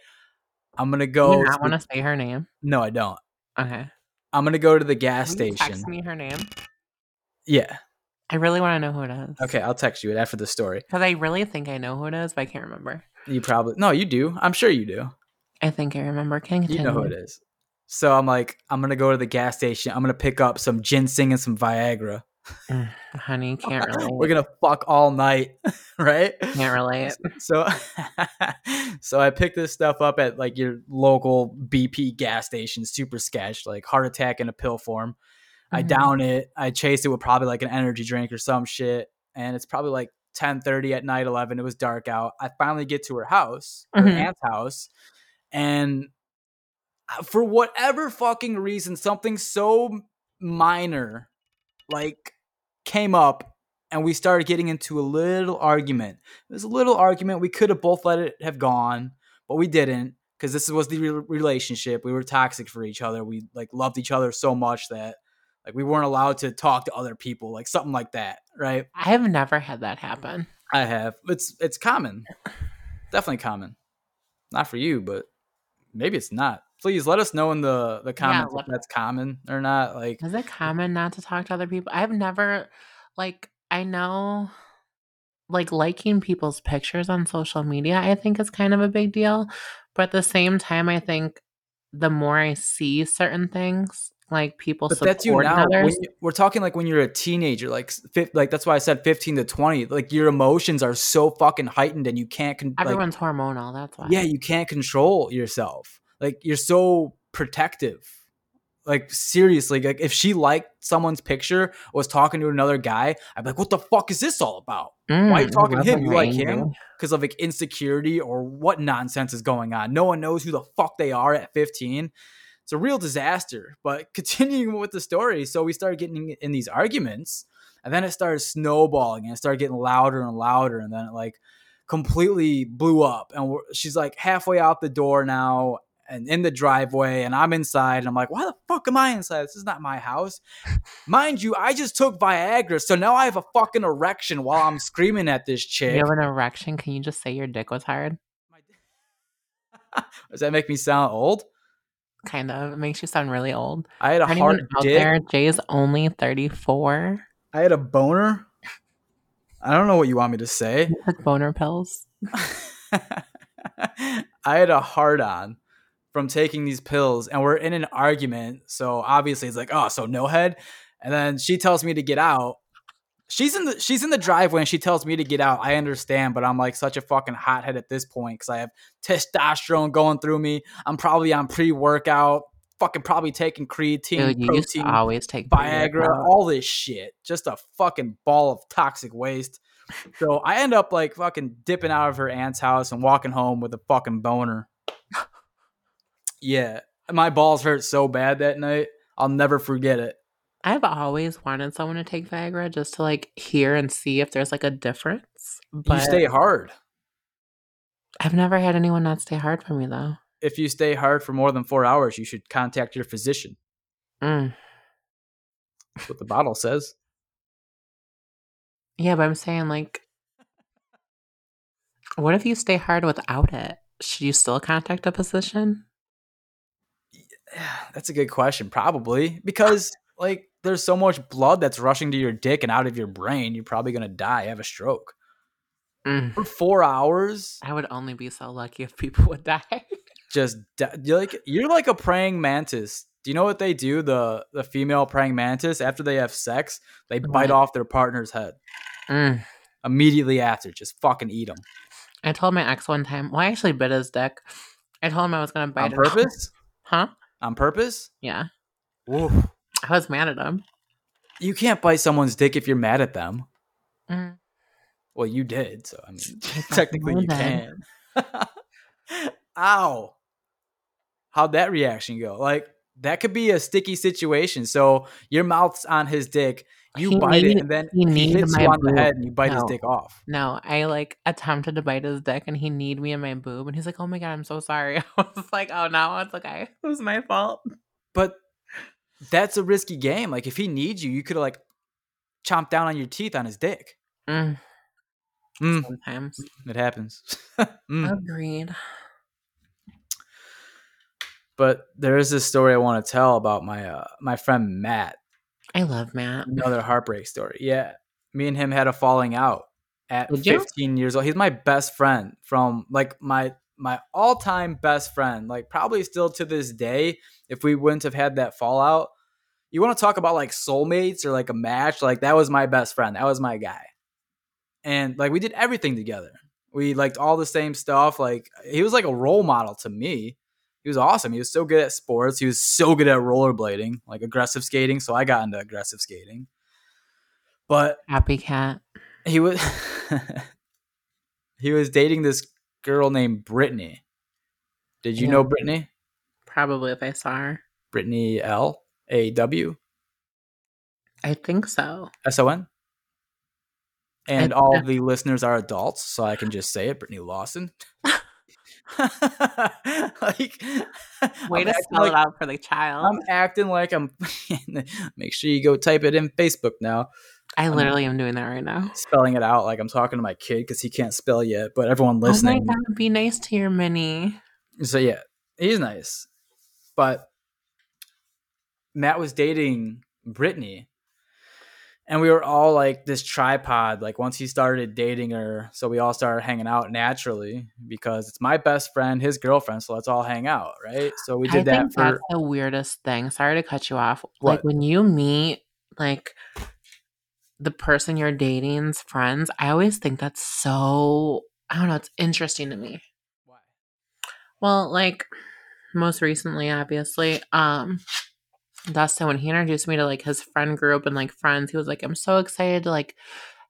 Speaker 2: I'm gonna go.
Speaker 1: you not want to say her name
Speaker 2: no, I don't.
Speaker 1: okay
Speaker 2: I'm gonna go to the gas station.
Speaker 1: text me her name
Speaker 2: Yeah.
Speaker 1: i really want to know who it is
Speaker 2: Okay, I'll text you it after the story.
Speaker 1: because i really think i know who it is but i can't remember
Speaker 2: You probably no, you do. I'm sure you do.
Speaker 1: I think I remember. Can
Speaker 2: You know who it is. So I'm like, I'm gonna go to the gas station. I'm gonna pick up some ginseng and some Viagra.
Speaker 1: Honey, can't relate.
Speaker 2: We're gonna fuck all night, right?
Speaker 1: Can't relate.
Speaker 2: So, so I picked this stuff up at like your local BP gas station, super sketch, like heart attack in a pill form. I
Speaker 1: Mhm.
Speaker 2: down it. I chase it with probably like an energy drink or some shit, and it's probably like 10:30 at night, 11. It was dark out. I finally get to her house, her
Speaker 1: Mhm.
Speaker 2: aunt's house, and uh, for whatever fucking reason, something so minor, like, came up, and we started getting into a little argument. It was a little argument. We could have both let it have gone, but we didn't because this was the re- relationship. We were toxic for each other. We like loved each other so much that like we weren't allowed to talk to other people, like something like that, right?
Speaker 1: I have never had that happen.
Speaker 2: I have. It's it's common. Definitely common. Not for you, but maybe it's not. Please let us know in the the comments
Speaker 1: let-
Speaker 2: if that's common or not. Like
Speaker 1: Is it common not to talk to other people? I've never, like, I know, like, liking people's pictures on social media, I think is kind of a big deal. But at the same time, I think the more I see certain things, like people
Speaker 2: but that's you now. When you- we're talking like when you're a teenager, like fif- like that's why I said 15 to 20. Like your emotions are so fucking heightened and you can't con- like,
Speaker 1: everyone's hormonal. That's why.
Speaker 2: yeah, you can't control yourself. Like you're so protective. Like seriously, like if she liked someone's picture, was talking to another guy, I'd be like, "What the fuck is this all about?"
Speaker 1: Mm,
Speaker 2: Why are you talking to him? You like him? Because of like insecurity or what nonsense is going on. No one knows who the fuck they are at 15. It's a real disaster. But continuing with the story, so we started getting in these arguments, and then it started snowballing and it started getting louder and louder, and then it like completely blew up. And we're, she's like halfway out the door now and in the driveway, and I'm inside, and I'm like, why the fuck am I inside? This is not my house. Mind you, I just took Viagra, so now I have a fucking erection while I'm screaming at this chick.
Speaker 1: You have an erection. Can you just say your dick was hard?
Speaker 2: Does that make me sound old?
Speaker 1: Kind of. It makes you sound really old.
Speaker 2: I had a
Speaker 1: Anyone
Speaker 2: hard
Speaker 1: out
Speaker 2: dick.
Speaker 1: there, Jay's only 34.
Speaker 2: I had a boner. I don't know what you want me to say.
Speaker 1: He took boner pills.
Speaker 2: I had a hard on from taking these pills, and we're in an argument. So obviously, it's like, oh, so no head. And then she tells me to get out. She's in the she's in the driveway, and she tells me to get out. I understand, but I'm like such a fucking hothead at this point because I have testosterone going through me. I'm probably on pre workout, fucking probably taking creatine,
Speaker 1: Dude, you used to
Speaker 2: protein,
Speaker 1: always take
Speaker 2: Viagra,
Speaker 1: pre-workout.
Speaker 2: all this shit. Just a fucking ball of toxic waste. So I end up like fucking dipping out of her aunt's house and walking home with a fucking boner. Yeah. My balls hurt so bad that night. I'll never forget it.
Speaker 1: I've always wanted someone to take Viagra just to like hear and see if there's like a difference. But
Speaker 2: you stay hard.
Speaker 1: I've never had anyone not stay hard for me though.
Speaker 2: If you stay hard for more than four hours, you should contact your physician.
Speaker 1: Mm.
Speaker 2: That's what the bottle says.
Speaker 1: Yeah, but I'm saying like, what if you stay hard without it? Should you still contact a physician?
Speaker 2: That's a good question. Probably because like there's so much blood that's rushing to your dick and out of your brain. You're probably gonna die, have a stroke
Speaker 1: Mm.
Speaker 2: for four hours.
Speaker 1: I would only be so lucky if people would die.
Speaker 2: Just you're like you're like a praying mantis. Do you know what they do? The the female praying mantis after they have sex, they bite off their partner's head
Speaker 1: Mm.
Speaker 2: immediately after. Just fucking eat them
Speaker 1: I told my ex one time. Well, I actually bit his dick. I told him I was gonna bite
Speaker 2: on
Speaker 1: it off.
Speaker 2: purpose.
Speaker 1: Huh?
Speaker 2: On purpose.
Speaker 1: Yeah.
Speaker 2: Oof.
Speaker 1: I was mad at him.
Speaker 2: You can't bite someone's dick if you're mad at them.
Speaker 1: Mm.
Speaker 2: Well, you did, so I mean, technically you can. Ow! How'd that reaction go? Like that could be a sticky situation. So your mouth's on his dick, you
Speaker 1: He
Speaker 2: bite it, and then
Speaker 1: he
Speaker 2: he, hits
Speaker 1: my
Speaker 2: you on the head, and you bite his dick off.
Speaker 1: No, I like attempted to bite his dick and he kneed me in my boob and he's like, Oh my god, I'm so sorry. I was like, Oh no, it's okay. It was my fault.
Speaker 2: But that's a risky game. Like if he needs you, you could have like chomped down on your teeth on his dick.
Speaker 1: Mm,
Speaker 2: Mm,
Speaker 1: sometimes.
Speaker 2: it happens. Mm.
Speaker 1: Agreed.
Speaker 2: But there is this story I want to tell about my uh, my friend Matt.
Speaker 1: I love Matt.
Speaker 2: Another heartbreak story. Yeah, me and him had a falling out. at
Speaker 1: Did you?
Speaker 2: 15 years old. He's my best friend from like my my all-time best friend. Like probably still to this day if we wouldn't have had that fallout. You want to talk about like soulmates or like a match? Like that was my best friend. That was my guy. And like we did everything together. We liked all the same stuff. Like he was like a role model to me. He was awesome. He was so good at sports. He was so good at rollerblading, like aggressive skating. So I got into aggressive skating. But
Speaker 1: Happy cat.
Speaker 2: he was he was dating this girl named Brittany. Did you
Speaker 1: Yeah.
Speaker 2: know Brittany?
Speaker 1: Probably if I saw her.
Speaker 2: Brittany L A W
Speaker 1: I think so.
Speaker 2: S O N. And all the listeners are adults, so I can just say it. Brittany Lawson. like,
Speaker 1: Way
Speaker 2: I'm
Speaker 1: to spell
Speaker 2: like-
Speaker 1: it out for the child.
Speaker 2: I'm acting like I'm. make sure you go type it in Facebook now.
Speaker 1: I literally am doing that right now.
Speaker 2: Spelling it out like I'm talking to my kid because he can't spell yet. But everyone
Speaker 1: Oh
Speaker 2: listening,
Speaker 1: god, be nice to your mini.
Speaker 2: so yeah, he's nice. But Matt was dating Brittany, and we were all like this tripod. Like once he started dating her, so we all started hanging out naturally because it's my best friend, his girlfriend. So let's all hang out, right? So we
Speaker 1: I
Speaker 2: did that
Speaker 1: think
Speaker 2: for
Speaker 1: that's the weirdest thing. Sorry to cut you off.
Speaker 2: What?
Speaker 1: Like when you meet like the person you're dating's friends, I always think that's so I don't know, it's interesting to me.
Speaker 2: Why?
Speaker 1: Well, like most recently, obviously, um, Dustin, when he introduced me to like his friend group and like friends, he was like, I'm so excited to like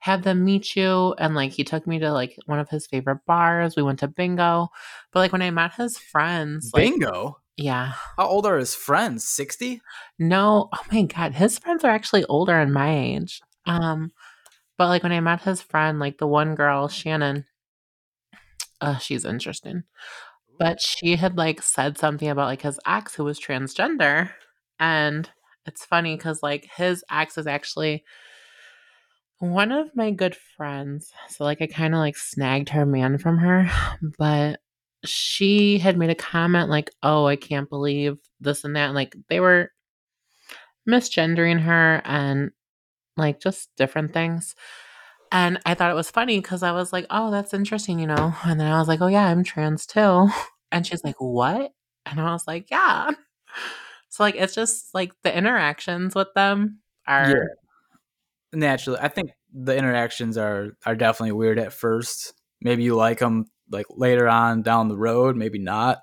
Speaker 1: have them meet you. And like he took me to like one of his favorite bars. We went to bingo. But like when I met his friends, like
Speaker 2: Bingo.
Speaker 1: yeah.
Speaker 2: How old are his friends? Sixty.
Speaker 1: No, oh my god, his friends are actually older than my age. Um, but like when I met his friend, like the one girl, Shannon, uh, she's interesting. But she had like said something about like his ex who was transgender, and it's funny because like his ex is actually one of my good friends. So like I kind of like snagged her man from her, but she had made a comment like, "Oh, I can't believe this and that." And, like they were misgendering her and like just different things. And I thought it was funny because I was like, "Oh, that's interesting," you know. And then I was like, "Oh yeah, I'm trans too." And she's like, "What?" And I was like, "Yeah." So like it's just like the interactions with them are
Speaker 2: Yeah. Naturally, I think the interactions are are definitely weird at first. Maybe you like them like later on down the road, maybe not.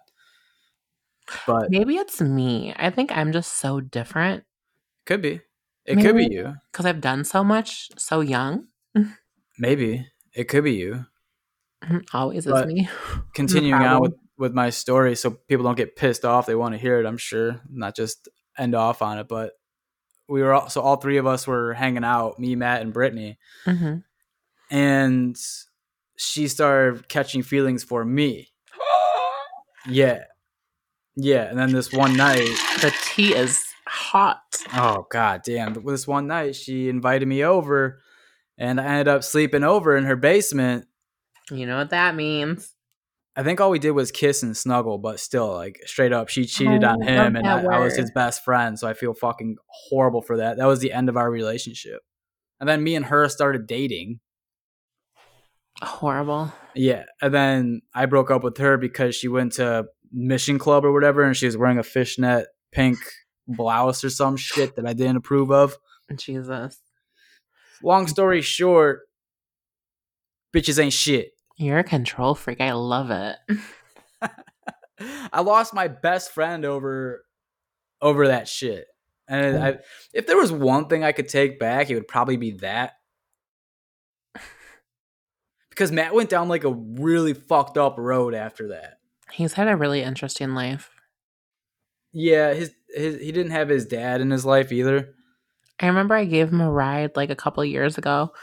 Speaker 2: But
Speaker 1: maybe it's me. I think I'm just so different
Speaker 2: could be. It could be you.
Speaker 1: because I've done so much so young.
Speaker 2: Maybe it could be you.
Speaker 1: Always is me.
Speaker 2: Continuing on with with my story, so people don't get pissed off. They want to hear it. I'm sure, not just end off on it. But we were all, so all three of us were hanging out. Me, Matt, and Brittany.
Speaker 1: hmm
Speaker 2: and she started catching feelings for me. Yeah. Yeah. And then this one night,
Speaker 1: The tea is hot.
Speaker 2: oh god damn. This one night she invited me over and I ended up sleeping over in her basement.
Speaker 1: You know what that means.
Speaker 2: I think all we did was kiss and snuggle, but still, like straight up, she cheated
Speaker 1: Oh,
Speaker 2: on him, and I, I was his best friend, so I feel fucking horrible for that. That was the end of our relationship. And then me and her started dating.
Speaker 1: Horrible.
Speaker 2: Yeah, and then I broke up with her because she went to Mission Club or whatever, and she was wearing a fishnet pink blouse or some shit that I didn't approve of.
Speaker 1: Jesus.
Speaker 2: Long story short, bitches ain't shit.
Speaker 1: You're a control freak. I love it.
Speaker 2: I lost my best friend over over that shit. And I, if there was one thing I could take back, it would probably be that. Because Matt went down like a really fucked up road after that.
Speaker 1: He's had a really interesting life.
Speaker 2: Yeah, his his he didn't have his dad in his life either.
Speaker 1: I remember I gave him a ride like a couple years ago.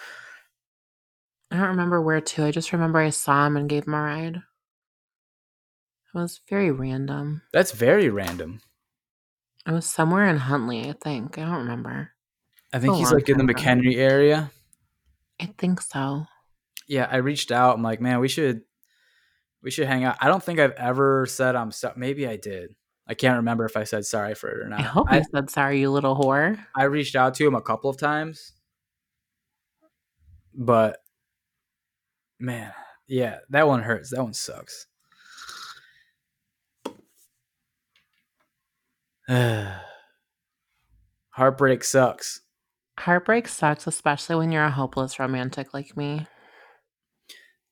Speaker 1: I don't remember where to. I just remember I saw him and gave him a ride. It was very random.
Speaker 2: That's very random.
Speaker 1: It was somewhere in Huntley, I think. I don't remember.
Speaker 2: I think he's like in the
Speaker 1: time ago.
Speaker 2: McHenry area.
Speaker 1: I think so.
Speaker 2: Yeah, I reached out. I'm like, man, we should we should hang out. I don't think I've ever said I'm sorry. Maybe I did. I can't remember if I said sorry for it or not.
Speaker 1: I hope
Speaker 2: I,
Speaker 1: you said sorry, you little whore.
Speaker 2: I reached out to him a couple of times, but Man, yeah, that one hurts. That one sucks. Heartbreak sucks.
Speaker 1: Heartbreak sucks, especially when you're a hopeless romantic like me.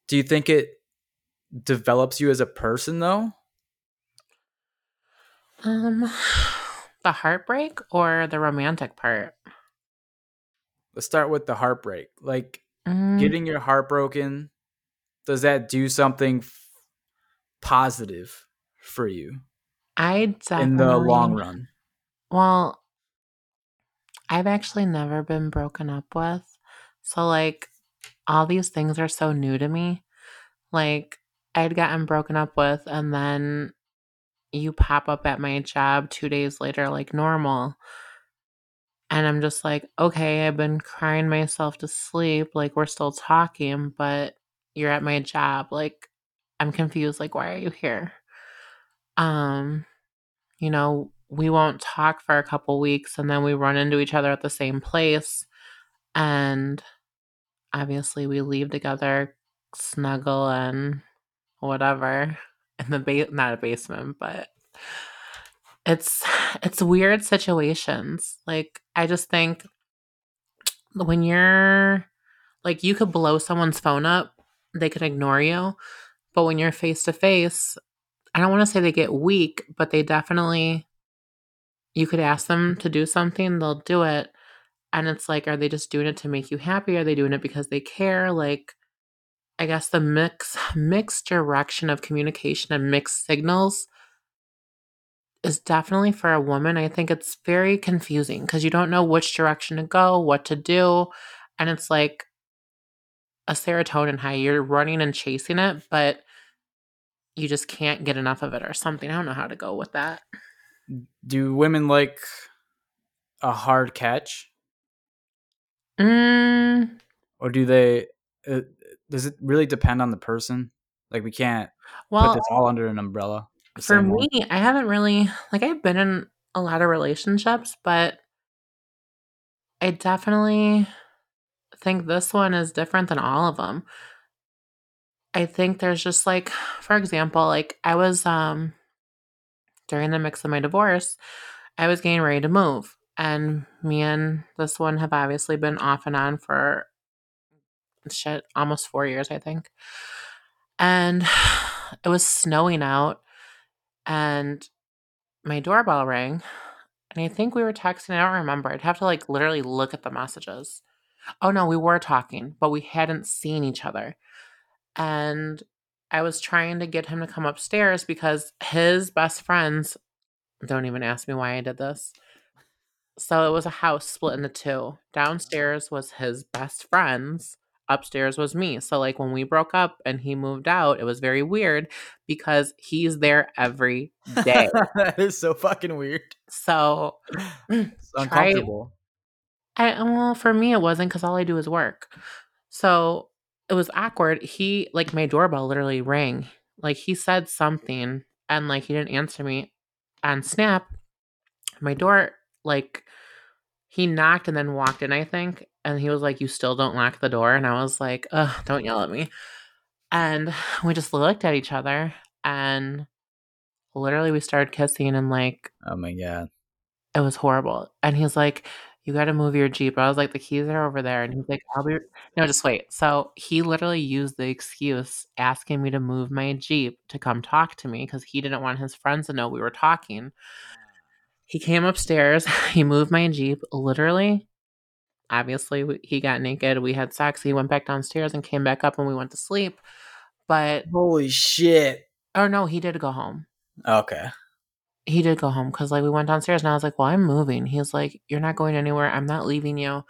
Speaker 2: Do you think it develops you as a person though?
Speaker 1: Um, the heartbreak or the romantic part?
Speaker 2: Let's start with the heartbreak. Like
Speaker 1: Mm,
Speaker 2: getting your heart broken, does that do something f- positive for you
Speaker 1: I definitely
Speaker 2: in the long run?
Speaker 1: Well, I've actually never been broken up with. So, like, all these things are so new to me. Like, I'd gotten broken up with, and then you pop up at my job two days later, like normal. And I'm just like, okay, I've been crying myself to sleep. Like, we're still talking, but you're at my job. Like, I'm confused. Like, why are you here? Um, you know, we won't talk for a couple weeks and then we run into each other at the same place. And obviously, we leave together, snuggle and whatever in the ba- not a basement, but it's it's weird situations. Like I just think when you're like you could blow someone's phone up, they could ignore you, but when you're face to face, I don't want to say they get weak, but they definitely you could ask them to do something, they'll do it. And it's like, are they just doing it to make you happy? Are they doing it because they care? Like, I guess the mix mixed direction of communication and mixed signals is definitely for a woman. I think it's very confusing because you don't know which direction to go, what to do. And it's like a serotonin high. You're running and chasing it, but you just can't get enough of it or something. I don't know how to go with that.
Speaker 2: Do women like a hard catch,
Speaker 1: Mm,
Speaker 2: or do they? Uh, does it really depend on the person? Like we can't put this all under an umbrella.
Speaker 1: for
Speaker 2: same way.
Speaker 1: me, I haven't really, like, I've been in a lot of relationships, but I definitely think this one is different than all of them. I think there's just like, for example, like I was um during the mix of my divorce, I was getting ready to move. And me and this one have obviously been off and on for shit, almost four years, I think. And it was snowing out and my doorbell rang. And I think we were texting. I don't remember. I'd have to like literally look at the messages. Oh no, we were talking, but we hadn't seen each other. And I was trying to get him to come upstairs because his best friends don't even ask me why I did this. So it was a house split into two. Downstairs was his best friends, upstairs was me. So like when we broke up and he moved out, it was very weird because he's there every day.
Speaker 2: that is so fucking weird.
Speaker 1: so
Speaker 2: It's uncomfortable.
Speaker 1: I well, for me it wasn't because all I do is work. So it was awkward. He like my doorbell literally rang. Like he said something and like he didn't answer me on Snap. My door like he knocked and then walked in, I think, and he was like, "You still don't lock the door," and I was like, "Ugh, don't yell at me." And we just looked at each other and literally we started kissing and like
Speaker 2: Oh my god.
Speaker 1: it was horrible. And he's like, You got to move your Jeep. I was like, The keys are over there. And he's like, I'll be, no, just wait. So he literally used the excuse asking me to move my Jeep to come talk to me because he didn't want his friends to know we were talking. He came upstairs, he moved my Jeep, literally. Obviously, he got naked. We had sex. He went back downstairs and came back up and we went to sleep. But,
Speaker 2: Holy shit.
Speaker 1: oh no, he did go home.
Speaker 2: Okay.
Speaker 1: He did go home because like we went downstairs and I was like, Well, I'm moving. He's like, You're not going anywhere. I'm not leaving you.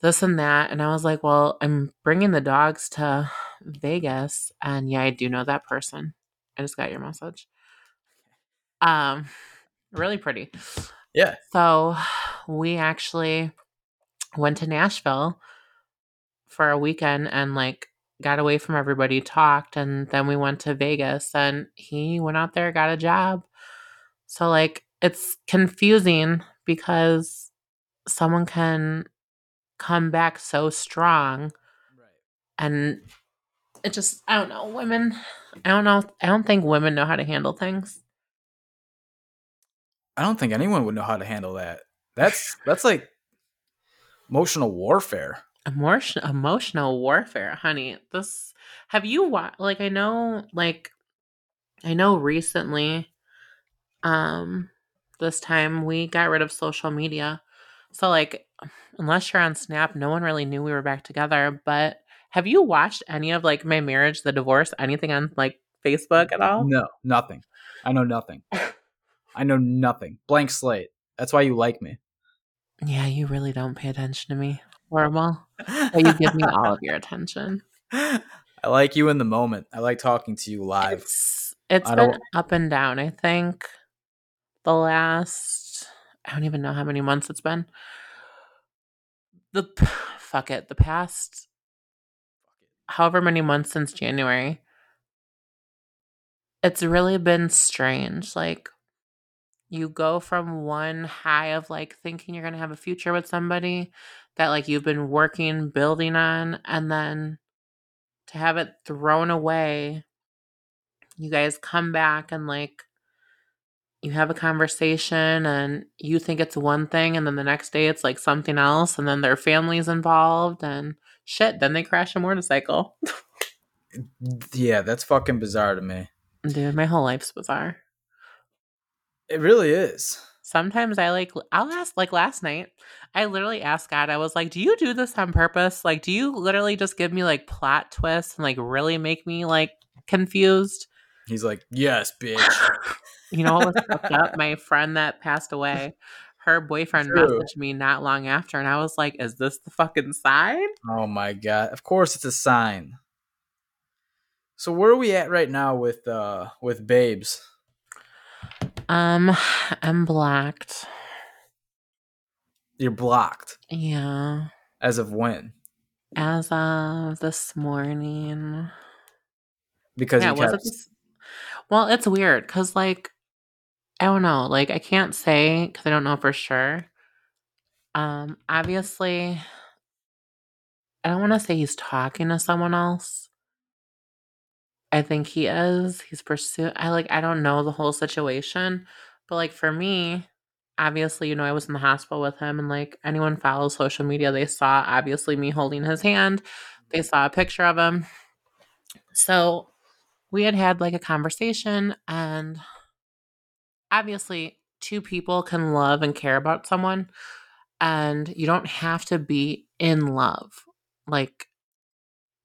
Speaker 1: This and that. And I was like, Well, I'm bringing the dogs to Vegas. And yeah, I do know that person. I just got your message. Um, really pretty.
Speaker 2: Yeah.
Speaker 1: So we actually went to Nashville for a weekend and like got away from everybody, talked, and then we went to Vegas and he went out there, got a job. So like it's confusing because someone can come back so strong
Speaker 2: Right.
Speaker 1: and it just I don't know women. I don't know. I don't think women know how to handle things.
Speaker 2: I don't think anyone would know how to handle that. That's that's like emotional warfare.
Speaker 1: Emotion, emotional warfare, honey. This have you watched? Like I know, like I know recently, um, this time we got rid of social media. So like, unless you're on Snap, no one really knew we were back together. But have you watched any of like my marriage, the divorce, anything on like Facebook at all?
Speaker 2: No, nothing. I know nothing. I know nothing. Blank slate. That's why you like me.
Speaker 1: Yeah, you really don't pay attention to me. Horrible. But you give me all of your attention.
Speaker 2: I like you in the moment. I like talking to you live.
Speaker 1: It's it's been up and down. I think the last I don't even know how many months it's been. The fuck it, the past however many months since January. It's really been strange. Like you go from one high of like thinking you're going to have a future with somebody that like you've been working building on and then to have it thrown away you guys come back and like you have a conversation and you think it's one thing and then the next day it's like something else and then their family's involved and shit then they crash a motorcycle
Speaker 2: Yeah, that's fucking bizarre to me.
Speaker 1: dude my whole life's bizarre
Speaker 2: It really is.
Speaker 1: sometimes i like i'll ask like last night i literally asked god i was like do you do this on purpose like do you literally just give me like plot twists and like really make me like confused
Speaker 2: He's like, yes, bitch.
Speaker 1: You know what was fucked up? My friend that passed away, her boyfriend
Speaker 2: True.
Speaker 1: messaged me not long after, and I was like, "Is this the fucking sign?"
Speaker 2: oh my god. Of course it's a sign. So where are we at right now with uh with babes?
Speaker 1: Um, I'm blocked.
Speaker 2: You're blocked.
Speaker 1: Yeah,
Speaker 2: As of when?
Speaker 1: as of this morning.
Speaker 2: Because
Speaker 1: yeah,
Speaker 2: kept
Speaker 1: it? This? Well, it's weird because, like, I don't know. Like, I can't say because I don't know for sure. Um, obviously, I don't want to say he's talking to someone else. I think he is. He's pursuing. I like. I don't know the whole situation, but like for me, obviously, you know, I was in the hospital with him, and like anyone follows social media, they saw obviously me holding his hand. They saw a picture of him. So we had had like a conversation, and obviously, two people can love and care about someone, and you don't have to be in love. Like,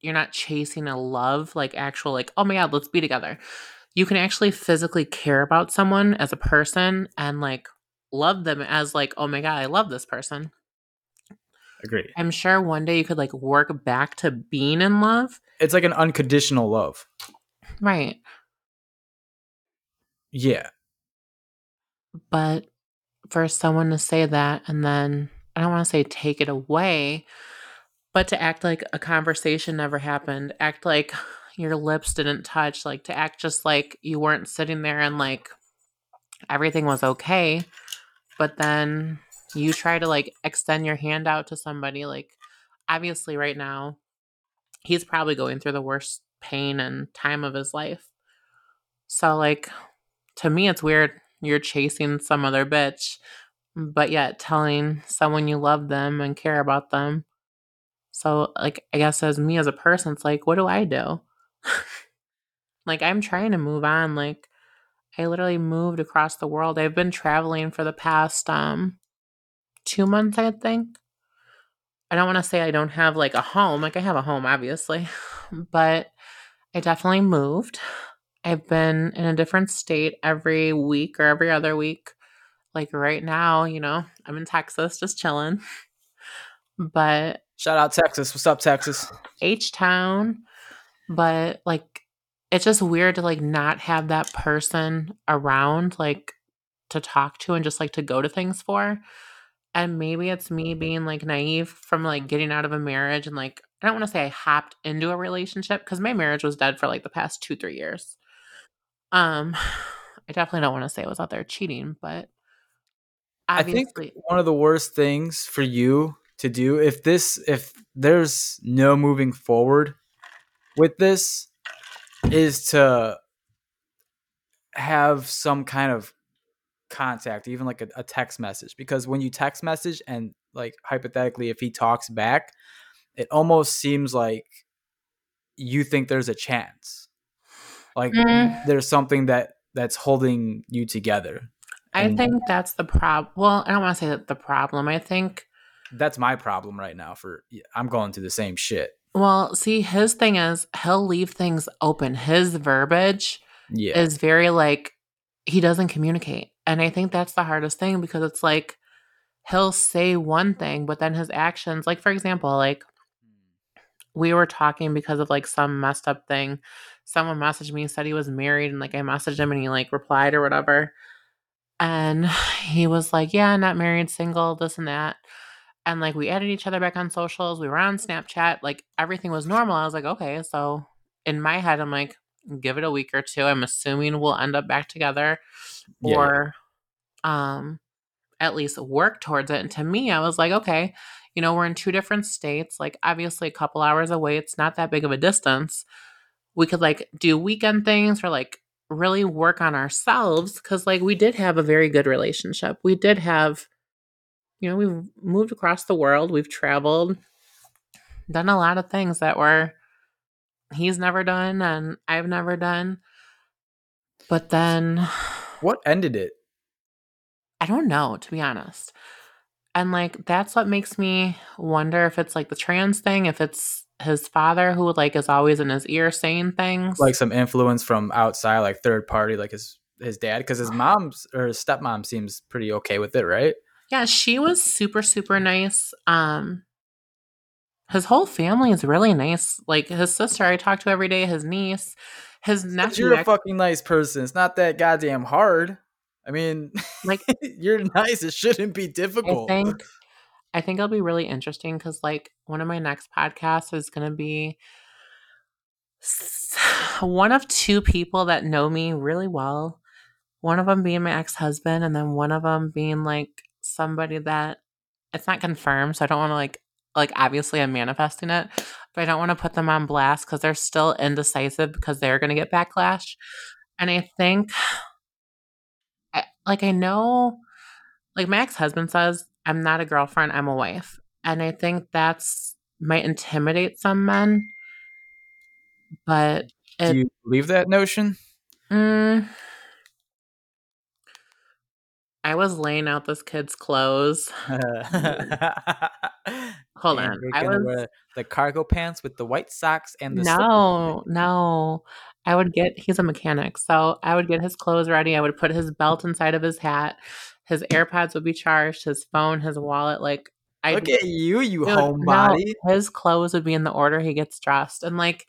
Speaker 1: you're not chasing a love, like actual, like, oh my God, let's be together. You can actually physically care about someone as a person and like love them as, like, oh my God, I love this person.
Speaker 2: Agree.
Speaker 1: I'm sure one day you could like work back to being in love.
Speaker 2: It's like an unconditional love.
Speaker 1: Right.
Speaker 2: Yeah.
Speaker 1: But for someone to say that and then I don't want to say take it away, but to act like a conversation never happened, act like your lips didn't touch, like to act just like you weren't sitting there and like everything was okay, but then you try to like extend your hand out to somebody like obviously right now he's probably going through the worst pain and time of his life. So like to me it's weird you're chasing some other bitch but yet telling someone you love them and care about them. So like I guess as me as a person it's like what do I do? like I'm trying to move on like I literally moved across the world. I've been traveling for the past um 2 months I think. I don't want to say I don't have like a home. Like I have a home obviously, but I definitely moved. I've been in a different state every week or every other week. Like right now, you know, I'm in Texas just chilling. But
Speaker 2: Shout out Texas. What's up, Texas?
Speaker 1: H Town, but like it's just weird to like not have that person around like to talk to and just like to go to things for. And maybe it's me being like naive from like getting out of a marriage and like I don't want to say I hopped into a relationship because my marriage was dead for like the past two, three years. Um I definitely don't want to say I was out there cheating, but
Speaker 2: I think one of the worst things for you to do if this if there's no moving forward with this is to have some kind of contact, even like a, a text message. Because when you text message and like hypothetically, if he talks back, it almost seems like you think there's a chance. Like
Speaker 1: Mm.
Speaker 2: there's something that that's holding you together.
Speaker 1: I
Speaker 2: And-
Speaker 1: think that's the problem. Well, I don't want to say that the problem. I think,
Speaker 2: That's my problem right now. For I'm going through the same shit.
Speaker 1: well, see, his thing is he'll leave things open. His verbiage
Speaker 2: Yeah,
Speaker 1: is very like he doesn't communicate. And I think that's the hardest thing because it's like he'll say one thing, but then his actions, like for example, like we were talking because of like some messed up thing. Someone messaged me, said he was married, and like I messaged him and he like replied or whatever. And he was like, Yeah, not married, single, this and that. And like we added each other back on socials. We were on Snapchat. Like everything was normal. I was like, Okay. So in my head, I'm like, Give it a week or two. I'm assuming we'll end up back together
Speaker 2: Yeah.
Speaker 1: or um at least work towards it. And to me, I was like, okay, you know, we're in two different states, like obviously a couple hours away. It's not that big of a distance. We could like do weekend things or like really work on ourselves because like we did have a very good relationship. We did have, you know, we've moved across the world, we've traveled, done a lot of things that were he's never done and I've never done. But then
Speaker 2: what ended it?
Speaker 1: I don't know, to be honest. And like that's what makes me wonder if it's like the trans thing, if it's his father who like is always in his ear saying things.
Speaker 2: Like some influence from outside, like third party, like his his dad, because his mom's or his stepmom seems pretty okay with it, right?
Speaker 1: yeah, she was super super nice. Um his whole family is really nice. Like his sister I talk to every day, his niece, his nephew.
Speaker 2: You're a fucking nice person. It's not that goddamn hard. I mean,
Speaker 1: like
Speaker 2: you're nice. It shouldn't be
Speaker 1: I
Speaker 2: difficult.
Speaker 1: think I think it'll be really interesting because like one of my next podcasts is gonna be one of two people that know me really well. One of them being my ex husband, and then one of them being like somebody that it's not confirmed. So I don't want to like like obviously I'm manifesting it, but I don't want to put them on blast because they're still indecisive because they're gonna get backlash. And I think, I, like I know like my ex-husband says i'm not a girlfriend i'm a wife. And i think that's might intimidate some men. But
Speaker 2: Do you believe that notion?
Speaker 1: mm, i was laying out this kid's clothes. Hold
Speaker 2: And
Speaker 1: on. I was
Speaker 2: the cargo pants with the white socks and the slippers.
Speaker 1: no no. I would get he's a mechanic so i would get his clothes ready. I would put his belt inside of his hat his airpods would be charged his phone his wallet like i
Speaker 2: Look at you, you
Speaker 1: Dude,
Speaker 2: homebody.
Speaker 1: no, his clothes would be in the order he gets dressed. And like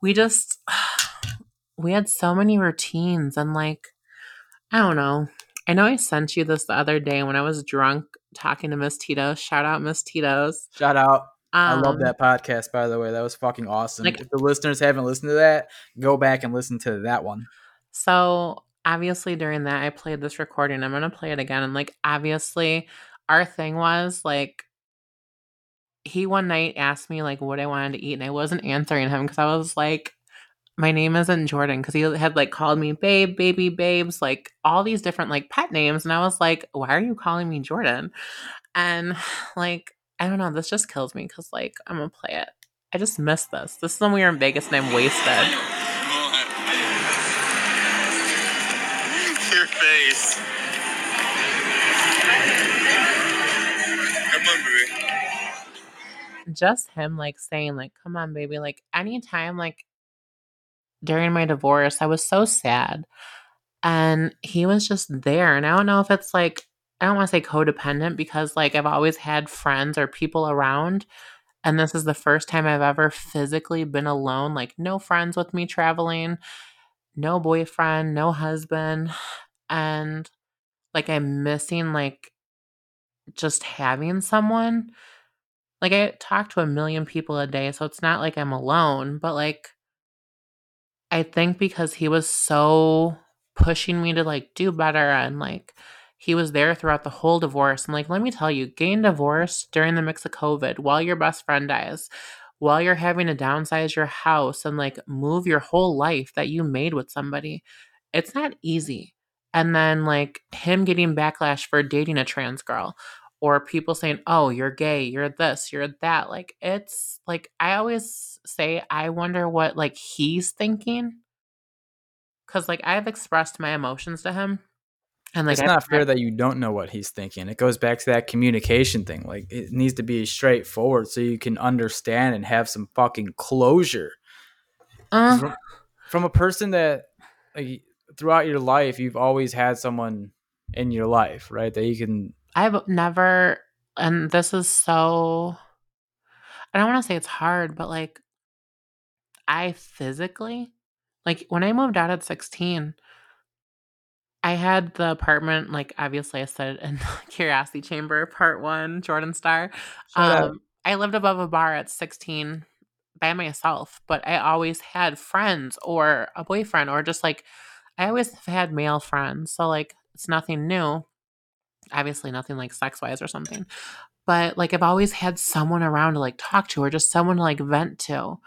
Speaker 1: we just we had so many routines and like I don't know. I know I sent you this the other day when I was drunk talking to Miss Tito's. Shout out Miss Tito's.
Speaker 2: Shout out. I love
Speaker 1: Um,
Speaker 2: that podcast, by the way. That was fucking awesome.
Speaker 1: like-
Speaker 2: if the listeners haven't listened to that, go back and listen to that one.
Speaker 1: So obviously during that I played this recording. I'm gonna play it again. And like obviously our thing was like he one night asked me like what I wanted to eat and I wasn't answering him because I was like my name isn't Jorddann because he had like called me babe, baby, babes, like all these different like pet names. And I was like, why are you calling me Jorddann? And like, I don't know, this just kills me because like I'm gonna play it. I just miss this. This is when we were in Vegas and I'm wasted.
Speaker 3: Face. Come on, baby.
Speaker 1: just him like saying like come on baby like anytime like during my divorce i was so sad and he was just there and i don't know if it's like i don't want to say codependent because like i've always had friends or people around and this is the first time i've ever physically been alone like no friends with me traveling no boyfriend no husband and like i'm missing like just having someone like I talk to a million people a day, so it's not like I'm alone, but like I think because he was so pushing me to like do better and like he was there throughout the whole divorce. And like let me tell you, getting divorced during the mix of COVID while your best friend dies, while you're having to downsize your house and like move your whole life that you made with somebody. It's not easy. And then like him getting backlash for dating a trans girl or people saying, "Oh, you're gay, you're this, you're that." Like it's like I always say I wonder what like he's thinking cuz like I've expressed my emotions to him
Speaker 2: and like, it's not fair that you don't know what he's thinking. It goes back to that communication thing. Like it needs to be straightforward so you can understand and have some fucking closure. Uh, from, from, a person that like throughout your life you've always had someone in your life, right? That you can
Speaker 1: I've never and this is so I don't want to say it's hard, but like I physically like when I moved out at 16, I had the apartment, like obviously I said in Curiosity Chamber Part One, Jorddann Starr. Um, I lived above a bar at 16 by myself, but I always had friends or a boyfriend or just like I always have had male friends. So like it's nothing new. Obviously nothing like sex wise or something. But like I've always had someone around to like talk to or just someone to like vent to.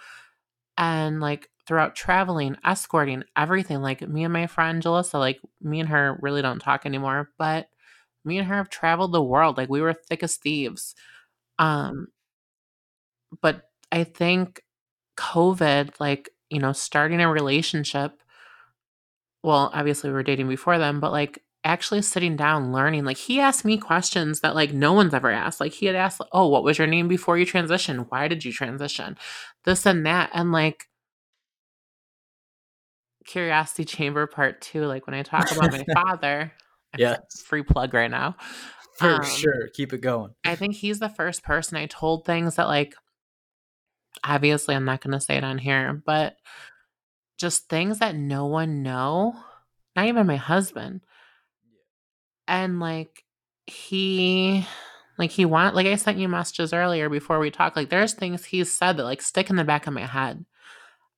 Speaker 1: And like throughout traveling, escorting, everything. Like me and my friend Jalissa, like me and her really don't talk anymore, but me and her have traveled the world. Like we were thick as thieves. Um, but I think COVID, like, you know, starting a relationship, well, obviously we were dating before then, but like actually sitting down learning like he asked me questions that like no one's ever asked like he had asked oh what was your name before you transitioned why did you transition this and that and like Curiosity Chamber Part Two, like when I talk about my father,
Speaker 2: yeah,
Speaker 1: free plug right now.
Speaker 2: For um, sure, keep it going.
Speaker 1: I think he's the first person I told things that, like, obviously, I'm not going to say it on here, but just things that no one know, not even my husband, and like he like he want like I sent you messages earlier before we talked. Like there's things he's said that like stick in the back of my head.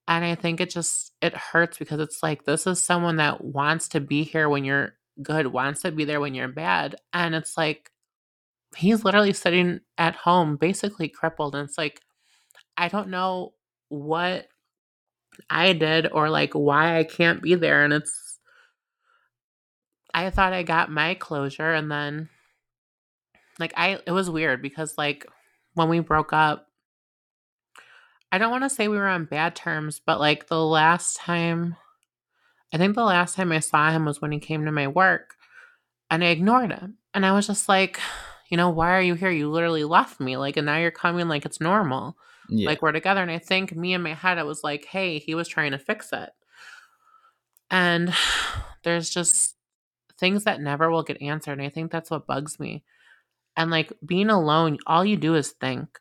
Speaker 1: And I think it just it hurts because it's like this is someone that wants to be here when you're good, wants to be there when you're bad. And it's like he's literally sitting at home basically crippled and it's like I don't know what I did or like why I can't be there and it's I thought I got my closure and then like I it was weird because like when we broke up I don't want to say we were on bad terms, but like the last time, I think the last time I saw him was when he came to my work and I ignored him. And I was just like, you know, why are you here? You literally left me. Like, and now you're coming like it's normal. Yeah. Like, we're together. And I think me in my head, I was like, hey, he was trying to fix it. And there's just things that never will get answered. And I think that's what bugs me. And like being alone, all you do is think.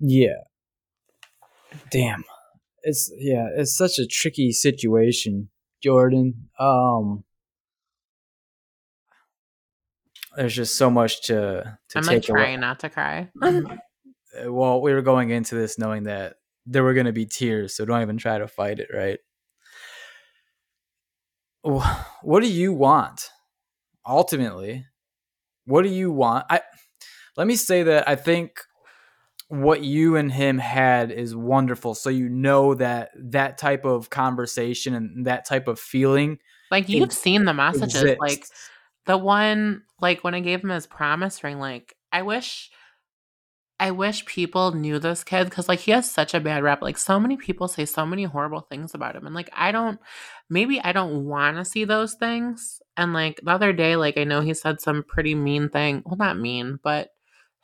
Speaker 2: Yeah. Damn. It's yeah, it's such a tricky situation, Jorddann. Um there's just so much to to
Speaker 1: I'm
Speaker 2: take
Speaker 1: like trying away. not to cry.
Speaker 2: Uh, well, we were going into this knowing that there were going to be tears, so don't even try to fight it, right? What do you want? Ultimately, what do you want? I let me say that I think what you and him had is wonderful. So you know that that type of conversation and that type of feeling.
Speaker 1: Like you've seen the messages, exists. like the one, like when I gave him his promise ring. Like I wish, I wish people knew this kid because like he has such a bad rap. Like so many people say so many horrible things about him, and like I don't, maybe I don't want to see those things. And like the other day, like I know he said some pretty mean thing. Well, not mean, but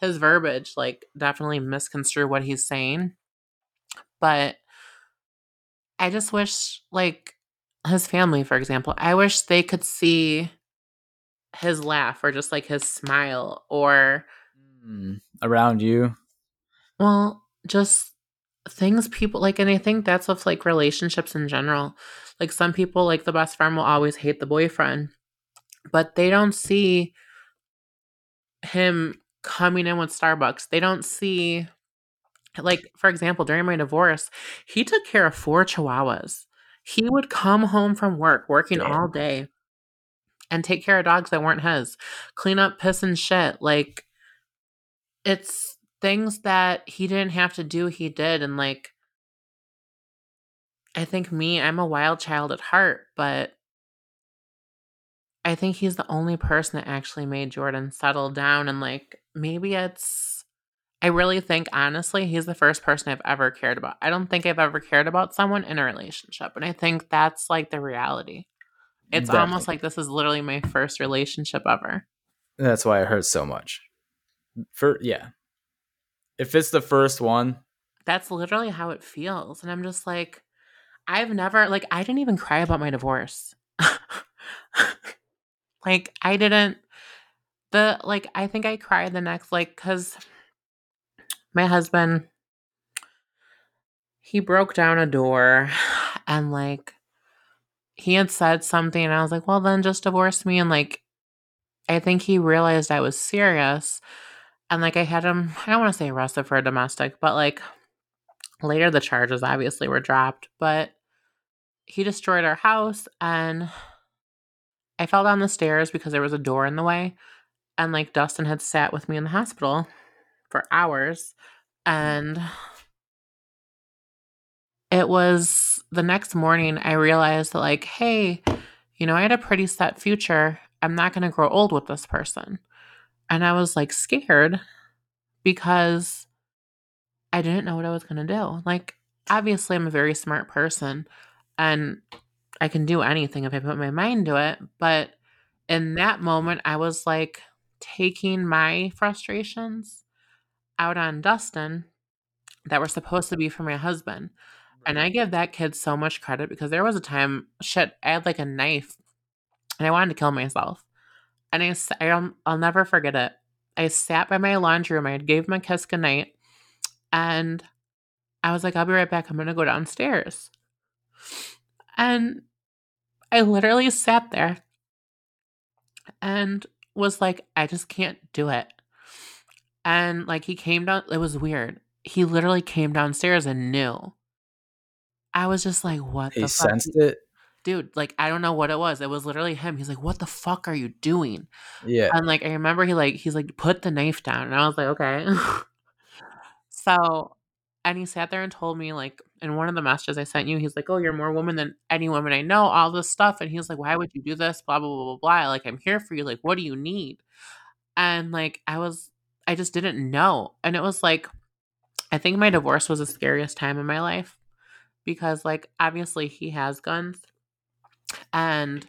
Speaker 1: his verbiage like definitely misconstrue what he's saying. But I just wish like his family, for example, I wish they could see his laugh or just like his smile or
Speaker 2: mm, around you.
Speaker 1: Well, just things people like and I think that's with like relationships in general. Like some people like the best friend will always hate the boyfriend, but they don't see him coming in with Starbucks. They don't see, like, for example, during my divorce, he took care of four chihuahuas. He would come home from work, working Damn. all day, and take care of dogs that weren't his, clean up piss and shit. Like, it's things that he didn't have to do, he did. And like, I think me, I'm a wild child at heart, but I think he's the only person that actually made Jorddann settle down. And like, maybe it's, I really think, honestly, he's the first person I've ever cared about. I don't think I've ever cared about someone in a relationship. And I think that's like the reality. It's
Speaker 2: Definitely.
Speaker 1: almost like this is literally my first relationship ever.
Speaker 2: That's why it hurts so much. For yeah. If it's the first one,
Speaker 1: That's literally how it feels. And I'm just like, I've never, like, I didn't even cry about my divorce. like, I didn't, the, like, I think I cried the next, like, because my husband, he broke down a door and, like, he had said something, and I was like, well, then just divorce me. And, like, I think he realized I was serious. And, like, I had him, I don't want to say arrested for a domestic, but, like, later the charges obviously were dropped. But he destroyed our house, and I fell down the stairs because there was a door in the way. And, like, Dustin had sat with me in the hospital for hours. And it was the next morning I realized that, like, hey, you know, I had a pretty set future. I'm not going to grow old with this person. And I was like scared because I didn't know what I was going to do. Like, obviously, I'm a very smart person and I can do anything if I put my mind to it. But in that moment, I was like taking my frustrations out on Dustin that were supposed to be for my husband. And I give that kid so much credit because there was a time, shit, I had like a knife and I wanted to kill myself. And I, don't, I'll never forget it. I sat by my laundry room. I gave him a kiss goodnight. And I was like, I'll be right back. I'm going to go downstairs. And I literally sat there and was like, I just can't do it. And like he came down, it was weird. He literally came downstairs and knew. I was just like, what
Speaker 2: he
Speaker 1: the fuck?
Speaker 2: sensed it.
Speaker 1: Dude, like I don't know what it was. It was literally him. He's like, "What the fuck are you doing?"
Speaker 2: Yeah.
Speaker 1: And like I remember he like he's like, "Put the knife down." And I was like, "Okay." so, and he sat there and told me like in one of the messages I sent you, he's like, "Oh, you're more woman than any woman I know." All this stuff, and he's like, "Why would you do this?" Blah blah blah blah blah. Like I'm here for you. Like what do you need? And like I was, I just didn't know. And it was like, I think my divorce was the scariest time in my life because like obviously he has guns and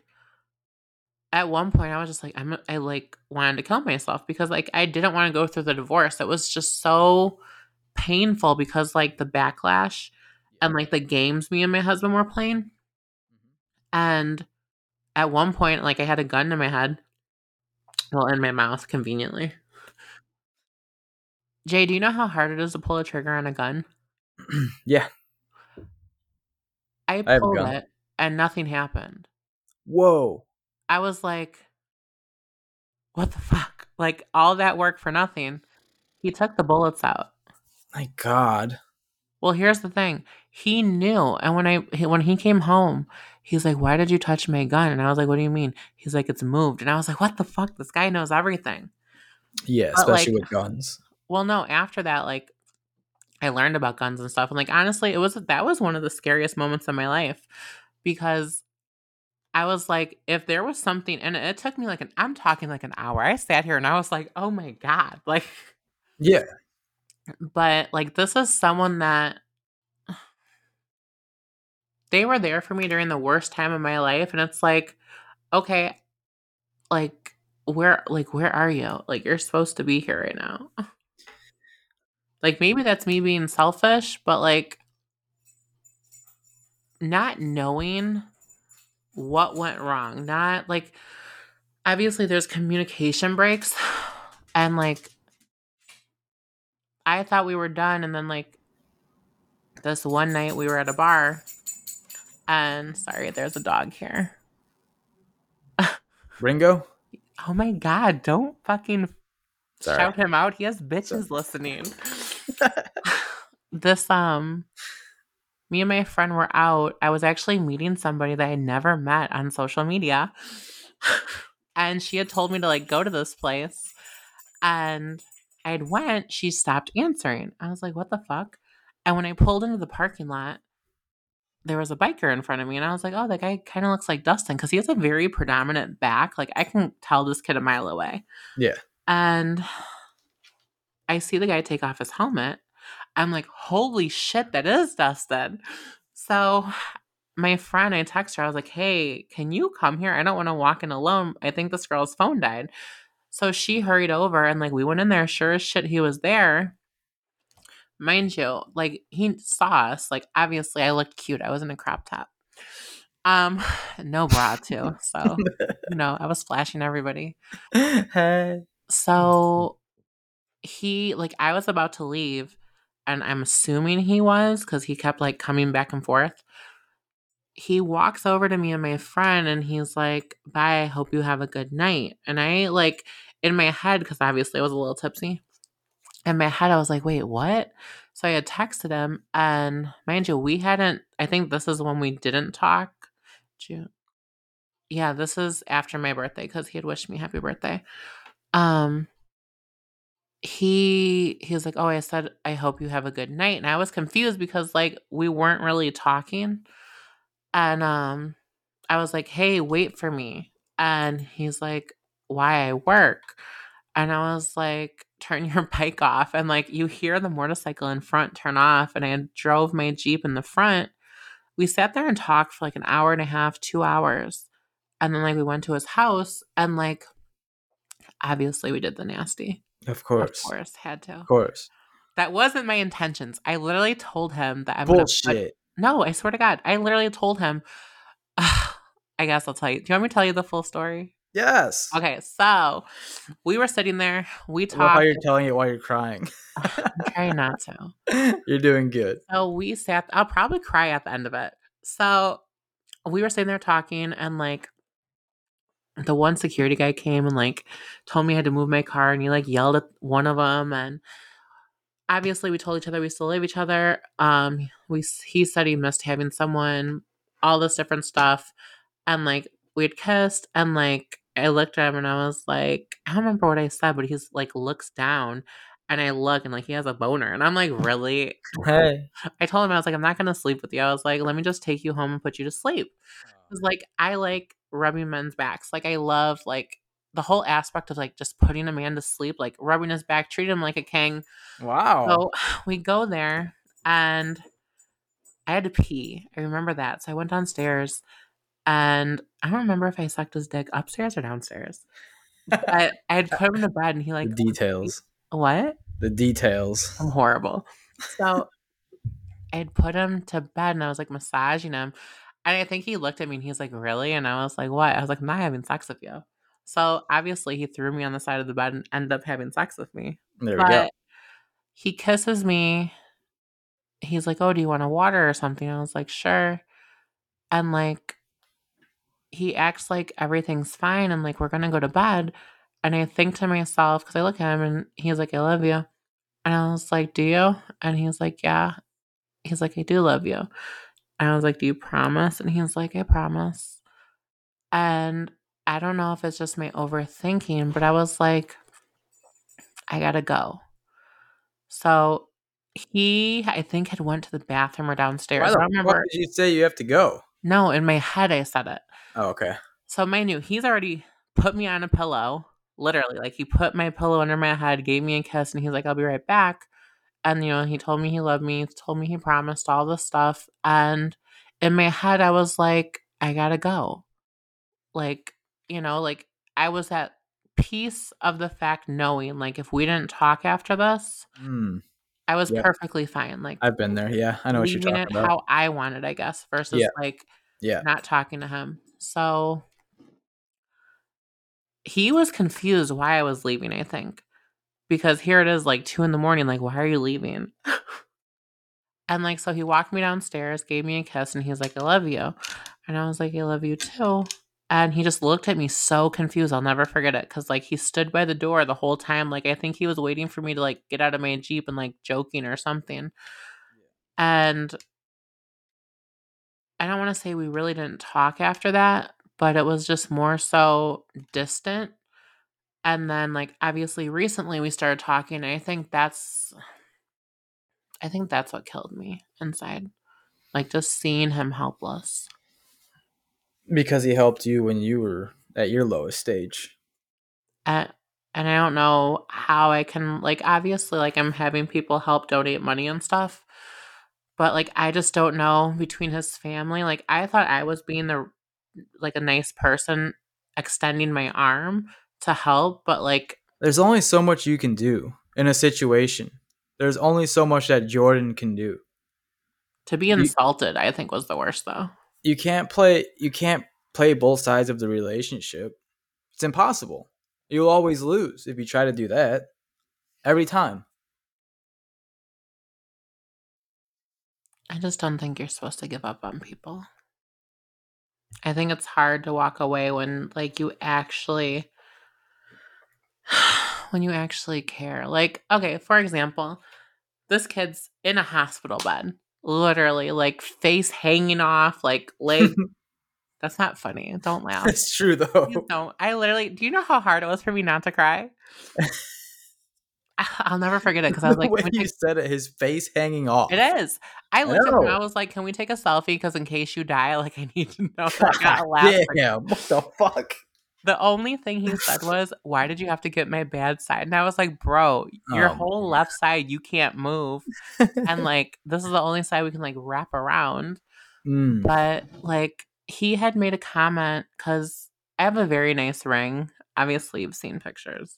Speaker 1: at one point I was just like I'm I like wanted to kill myself because like I didn't want to go through the divorce. It was just so painful because like the backlash and like the games me and my husband were playing. Mm-hmm. And at one point like I had a gun in my head. Well, in my mouth conveniently. Jay, do you know how hard it is to pull a trigger on a gun?
Speaker 2: yeah.
Speaker 1: I
Speaker 2: I have a
Speaker 1: pulled
Speaker 2: gun.
Speaker 1: it and nothing happened.
Speaker 2: Whoa.
Speaker 1: I was like, what the fuck? Like all that work for nothing. He took the bullets out.
Speaker 2: My God.
Speaker 1: Well, here's the thing. He knew, and when I he, when he came home, he's like, "Why did you touch my gun?" And I was like, "What do you mean?" He's like, "It's moved." And I was like, "What the fuck? This guy knows everything."
Speaker 2: Yeah,
Speaker 1: But,
Speaker 2: especially
Speaker 1: like-
Speaker 2: with guns.
Speaker 1: Well, no, after that, like I learned about guns and stuff. And like honestly, it was that was one of the scariest moments of my life because I was like, if there was something and it, took me like an I'm talking like an hour. I sat here and I was like, oh my God. Like
Speaker 2: Yeah.
Speaker 1: but like this is someone that they were there for me during the worst time of my life and it's like okay like where like where are you like you're supposed to be here right now like maybe that's me being selfish but like not knowing what went wrong not like obviously there's communication breaks and like I thought we were done, and then like this one night we were at a bar, and sorry, there's a dog here.
Speaker 2: Ringo?
Speaker 1: Oh my god! Don't fucking
Speaker 2: all
Speaker 1: shout him out. He has bitches
Speaker 2: Sorry.
Speaker 1: listening. this um, me and my friend were out. I was actually meeting somebody that I never met on social media, and she had told me to like go to this place, and I had went, she stopped answering. I was like, what the fuck? And when I pulled into the parking lot, there was a biker in front of me, and I was like, oh, that guy kind of looks like Dustin because he has a very predominant back. Like I can tell this kid a mile away.
Speaker 2: Yeah.
Speaker 1: And I see the guy take off his helmet. I'm like, holy shit, that is Dustin. So my friend, I text her, I was like, hey, can you come here? I don't want to walk in alone. I think this girl's phone died. So she hurried over and like we went in there. Sure as shit, he was there. Mind you, like he saw us. Like obviously, I looked cute. I was in a crop top. Um, no bra too. So you know, I was flashing everybody.
Speaker 2: hey.
Speaker 1: So he like I was about to leave, and I'm assuming he was because he kept like coming back and forth. He walks over to me and my friend, and he's like, "Bye. I hope you have a good night." And I like in my head because obviously I was a little tipsy. In my head, I was like, "Wait, what?" So I had texted him, and mind you, we hadn't. I think this is when we didn't talk. June. Yeah, this is after my birthday because he had wished me happy birthday. Um, he he was like, "Oh, I said I hope you have a good night," and I was confused because like we weren't really talking, and um, I was like, "Hey, wait for me," and he's like, "Why I work?" And I was like, "Turn your bike off," and like you hear the motorcycle in front turn off, and I drove my jeep in the front. We sat there and talked for like an hour and a half, two hours, and then like we went to his house, and like obviously we did the nasty.
Speaker 2: Of course.
Speaker 1: Of course, had to.
Speaker 2: Of course.
Speaker 1: That wasn't my intentions. I literally told him that I'm gonna
Speaker 2: Bullshit.
Speaker 1: no, I swear to God, I literally told him. I guess I'll tell you. Do you want me to tell you the full story?
Speaker 2: Yes.
Speaker 1: Okay, so we were sitting there. We
Speaker 2: love how you're telling it while you're crying.
Speaker 1: I'm trying not to.
Speaker 2: you're doing good.
Speaker 1: So we sat. I'll probably cry at the end of it. So we were sitting there talking, and like the one security guy came and like told me I had to move my car, and he like yelled at one of them, and obviously we told each other we still love each other. Um, we he said he missed having someone, all this different stuff, and like we had kissed, and like I looked at him and I was like, I don't remember what I said, but he's like looks down. And I look and like he has a boner. And I'm like, really?
Speaker 2: Hey.
Speaker 1: I told him I was like, I'm not gonna sleep with you. I was like, let me just take you home and put you to sleep. Because like I like rubbing men's backs. Like I love like the whole aspect of like just putting a man to sleep, like rubbing his back, treat him like a king.
Speaker 2: Wow.
Speaker 1: So we go there and I had to pee. I remember that. So I went downstairs and I don't remember if I sucked his dick upstairs or downstairs. But I had put him to bed and he like
Speaker 2: the details.
Speaker 1: what?
Speaker 2: The details.
Speaker 1: I'm horrible. So I had put him to bed and I was like massaging him. And I think he looked at me and he's like, Really? And I was like, What? I was like, I'm not having sex with you. So obviously he threw me on the side of the bed and ended up having sex with me.
Speaker 2: There we go.
Speaker 1: he kisses me. He's like, Oh, do you want a water or something? I was like, Sure. And like, he acts like everything's fine and like we're gonna go to bed. And I think to myself, because I look at him and he's like, I love you. And I was like, Do you? And he's like, Yeah. He's like, I do love you. And I was like, Do you promise? And he's like, I promise. And I don't know if it's just my overthinking, but I was like, I gotta go. So he, I think, had went to the bathroom or downstairs.
Speaker 2: Why
Speaker 1: I
Speaker 2: the
Speaker 1: don't
Speaker 2: fuck
Speaker 1: remember.
Speaker 2: did you say you have to go?
Speaker 1: No, in my head, I said it.
Speaker 2: Oh, okay.
Speaker 1: So mind you, he's already put me on a pillow. Literally, like he put my pillow under my head, gave me a kiss, and he's like, "I'll be right back." And you know, he told me he loved me, told me he promised all this stuff, and in my head, I was like, "I gotta go." Like, you know, like I was at peace of the fact knowing, like, if we didn't talk after this,
Speaker 2: Hmm.
Speaker 1: I was
Speaker 2: Yeah.
Speaker 1: perfectly fine. Like,
Speaker 2: I've been there. Yeah, I know what you're talking
Speaker 1: it
Speaker 2: about.
Speaker 1: how I wanted, I guess, versus
Speaker 2: Yeah.
Speaker 1: like
Speaker 2: Yeah.
Speaker 1: not talking to him. So he was confused why I was leaving, I think. Because here it is like two in the morning, like, why are you leaving? and like, so he walked me downstairs, gave me a kiss, and he's like, I love you. And I was like, I love you too. And he just looked at me so confused. I'll never forget it. Cause like he stood by the door the whole time. Like I think he was waiting for me to like get out of my Jeep and like joking or something. And I don't want to say we really didn't talk after that, but it was just more so distant. And then like obviously recently we started talking. I think that's I think that's what killed me inside. Like just seeing him helpless.
Speaker 2: Because he helped you when you were at your lowest stage.
Speaker 1: At, and I don't know how I can like obviously like I'm having people help donate money and stuff. But like I just don't know between his family. Like I thought I was being the like a nice person extending my arm to help, but like
Speaker 2: there's only so much you can do in a situation. There's only so much that Jorddann can do.
Speaker 1: To be insulted, you, I think was the worst though.
Speaker 2: You can't play you can't play both sides of the relationship. It's impossible. You'll always lose if you try to do that. Every time.
Speaker 1: I just don't think you're supposed to give up on people. I think it's hard to walk away when like you actually when you actually care. Like, okay, for example, this kid's in a hospital bed, literally, like face hanging off, like leg. That's not funny. Don't laugh.
Speaker 2: It's true though.
Speaker 1: You don't. I literally. Do you know how hard it was for me not to cry? I'll never forget it because I was like,
Speaker 2: when you said it, his face hanging off.
Speaker 1: It is. I looked at him I was like, "Can we take a selfie? Because in case you die, like I need to know that I got a laugh."
Speaker 2: Damn, what the fuck?
Speaker 1: The only thing he said was, "Why did you have to get my bad side?" And I was like, "Bro, your oh, whole man. left side you can't move, and like this is the only side we can like wrap around." Mm. But like he had made a comment because I have a very nice ring. Obviously, you've seen pictures.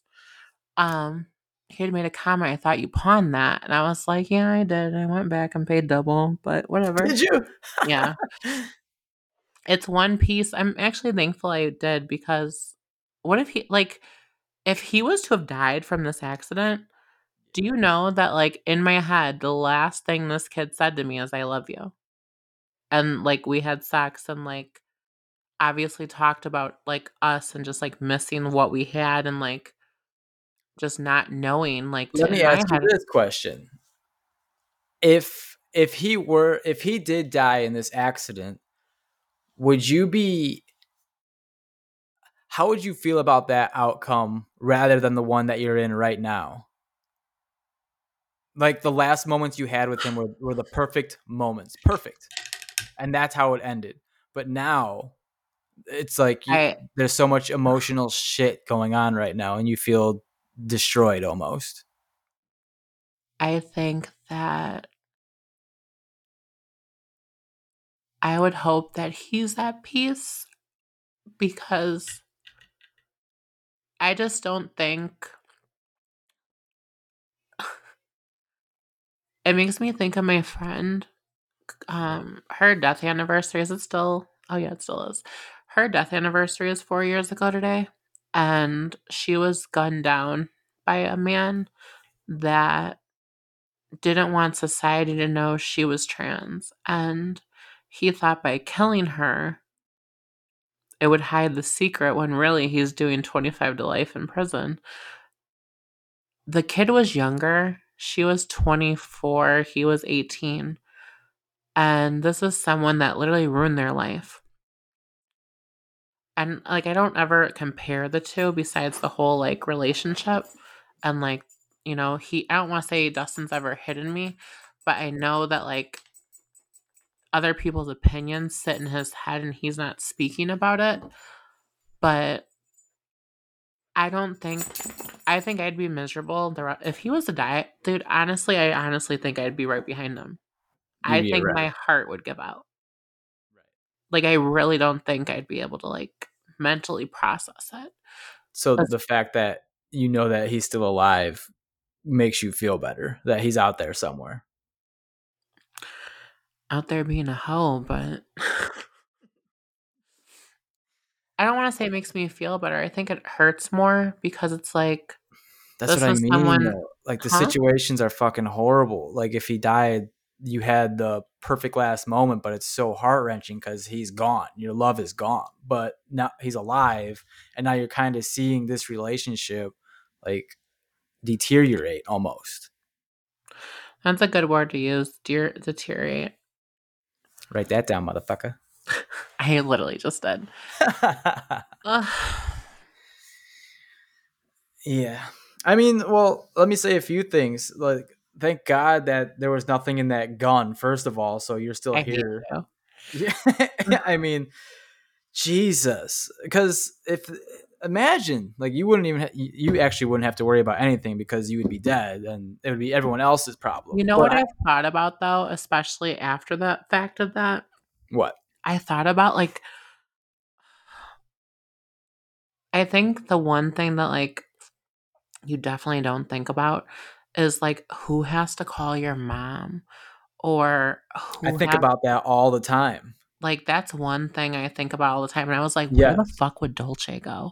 Speaker 1: Um, he had made a comment. I thought you pawned that, and I was like, "Yeah, I did. I went back and paid double, but whatever."
Speaker 2: Did you?
Speaker 1: yeah. It's one piece. I'm actually thankful I did because what if he like if he was to have died from this accident? Do you know that like in my head, the last thing this kid said to me is "I love you," and like we had sex and like obviously talked about like us and just like missing what we had and like just not knowing like
Speaker 2: let me ask you this question if if he were if he did die in this accident would you be how would you feel about that outcome rather than the one that you're in right now? Like the last moments you had with him were, were the perfect moments perfect. And that's how it ended. But now it's like you, I, there's so much emotional shit going on right now and you feel destroyed almost.
Speaker 1: I think that I would hope that he's at peace because I just don't think it makes me think of my friend. Um, her death anniversary is it still? Oh yeah, it still is. Her death anniversary is four years ago today and she was gunned down by a man that didn't want society to know she was trans. And he thought by killing her, it would hide the secret when really he's doing 25 to life in prison. The kid was younger. She was 24. He was 18. And this is someone that literally ruined their life and like I don't ever compare the two besides the whole like relationship and like you know he I don't want to say Dustin's ever hidden me but I know that like other people's opinions sit in his head and he's not speaking about it but I don't think I think I'd be miserable if he was a diet dude honestly I honestly think I'd be right behind him I think my heart would give out Right. like I really don't think I'd be able to like mentally process it.
Speaker 2: So the fact that you know that he's still alive makes you feel better that he's out there somewhere.
Speaker 1: Out there being a hoe, but I don't want to say it makes me feel better. I think it hurts more because it's like
Speaker 2: that's what I mean. Someone, like the huh? situations are fucking horrible. Like if he died, you had the perfect last moment, but it's so heart wrenching because he's gone. Your love is gone, but now he's alive, and now you're kind of seeing this relationship like deteriorate almost.
Speaker 1: That's a good word to use. Dear deteriorate.
Speaker 2: Write that down, motherfucker.
Speaker 1: I literally just did.
Speaker 2: Yeah. I mean, well, let me say a few things. Like, thank God that there was nothing in that gun, first of all, so you're still
Speaker 1: I
Speaker 2: here. Yeah. I mean, Jesus. Because if, imagine, like, you wouldn't even, ha- you actually wouldn't have to worry about anything because you would be dead and it would be everyone else's problem.
Speaker 1: You know
Speaker 2: But
Speaker 1: what
Speaker 2: I-
Speaker 1: I've thought about though, especially after the fact of that?
Speaker 2: what?
Speaker 1: I thought about like I think the one thing that like you definitely don't think about is like who has to call your mom or who
Speaker 2: I think
Speaker 1: has-
Speaker 2: about that all the time.
Speaker 1: like that's one thing I think about all the time and I was like where the fuck would Dolce go?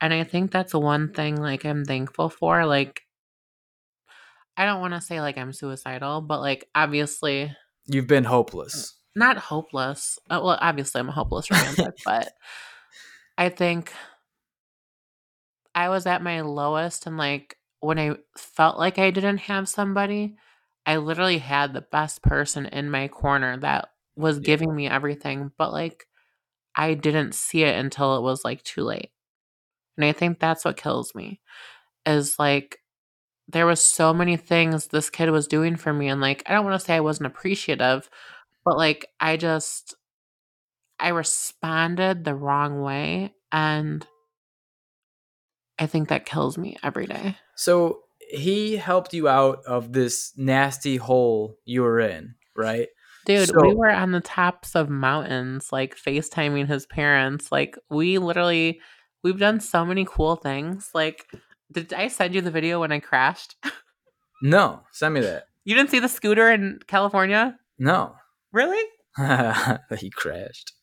Speaker 1: And I think that's one thing like I'm thankful for like I don't want to say like I'm suicidal, but like obviously
Speaker 2: You've been hopeless.
Speaker 1: not hopeless. Uh, well, obviously, I'm a hopeless romantic, but I think I was at my lowest, and like when I felt like I didn't have somebody, I literally had the best person in my corner that was giving me everything, but like I didn't see it until it was like too late. And I think that's what kills me is like there was so many things this kid was doing for me and like I don't want to say I wasn't appreciative, but like I just I responded the wrong way and I think that kills me every day.
Speaker 2: So he helped you out of this nasty hole you were in, right?
Speaker 1: Dude, we were on the tops of mountains, like FaceTiming his parents. Like, we literally, we've done so many cool things. Like, did I send you the video when I crashed?
Speaker 2: No, send me that.
Speaker 1: You didn't see the scooter in California?
Speaker 2: No.
Speaker 1: Really?
Speaker 2: he crashed.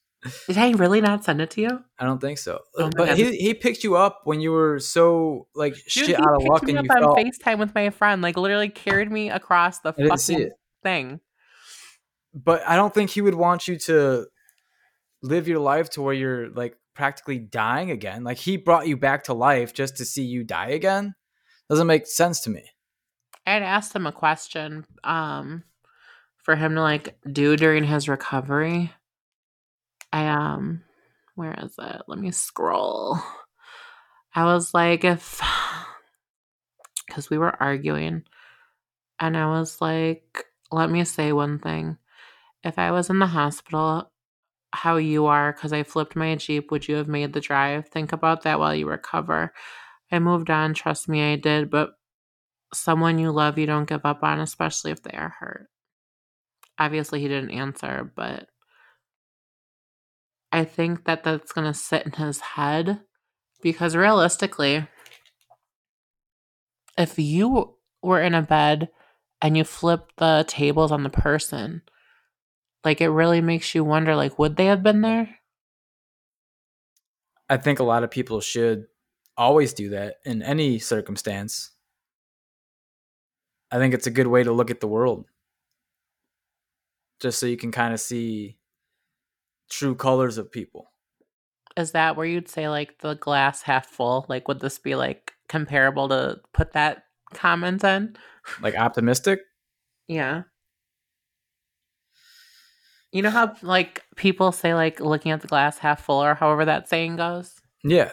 Speaker 1: Did I really not send it to you?
Speaker 2: I don't think so.
Speaker 1: Oh
Speaker 2: but
Speaker 1: God.
Speaker 2: he he picked you up when you were so like
Speaker 1: Dude,
Speaker 2: shit out of luck and
Speaker 1: up
Speaker 2: you
Speaker 1: on FaceTime with my friend. Like, literally carried me across the
Speaker 2: I
Speaker 1: fucking thing.
Speaker 2: but I don't think he would want you to live your life to where you're like practically dying again. Like he brought you back to life just to see you die again. Doesn't make sense to me.
Speaker 1: I asked him a question um for him to like do during his recovery. I um where is it? Let me scroll. I was like if cuz we were arguing and I was like let me say one thing. If I was in the hospital how you are cuz I flipped my Jeep, would you have made the drive? Think about that while you recover. I moved on, trust me I did, but someone you love you don't give up on, especially if they are hurt. Obviously, he didn't answer, but I think that that's going to sit in his head because realistically, if you were in a bed and you flipped the tables on the person, like it really makes you wonder like would they have been there?
Speaker 2: I think a lot of people should always do that in any circumstance. I think it's a good way to look at the world. Just so you can kind of see true colors of people.
Speaker 1: Is that where you'd say like the glass half full? Like would this be like comparable to put that comment in?
Speaker 2: Like optimistic?
Speaker 1: Yeah. You know how like people say like looking at the glass half full or however that saying goes?
Speaker 2: Yeah.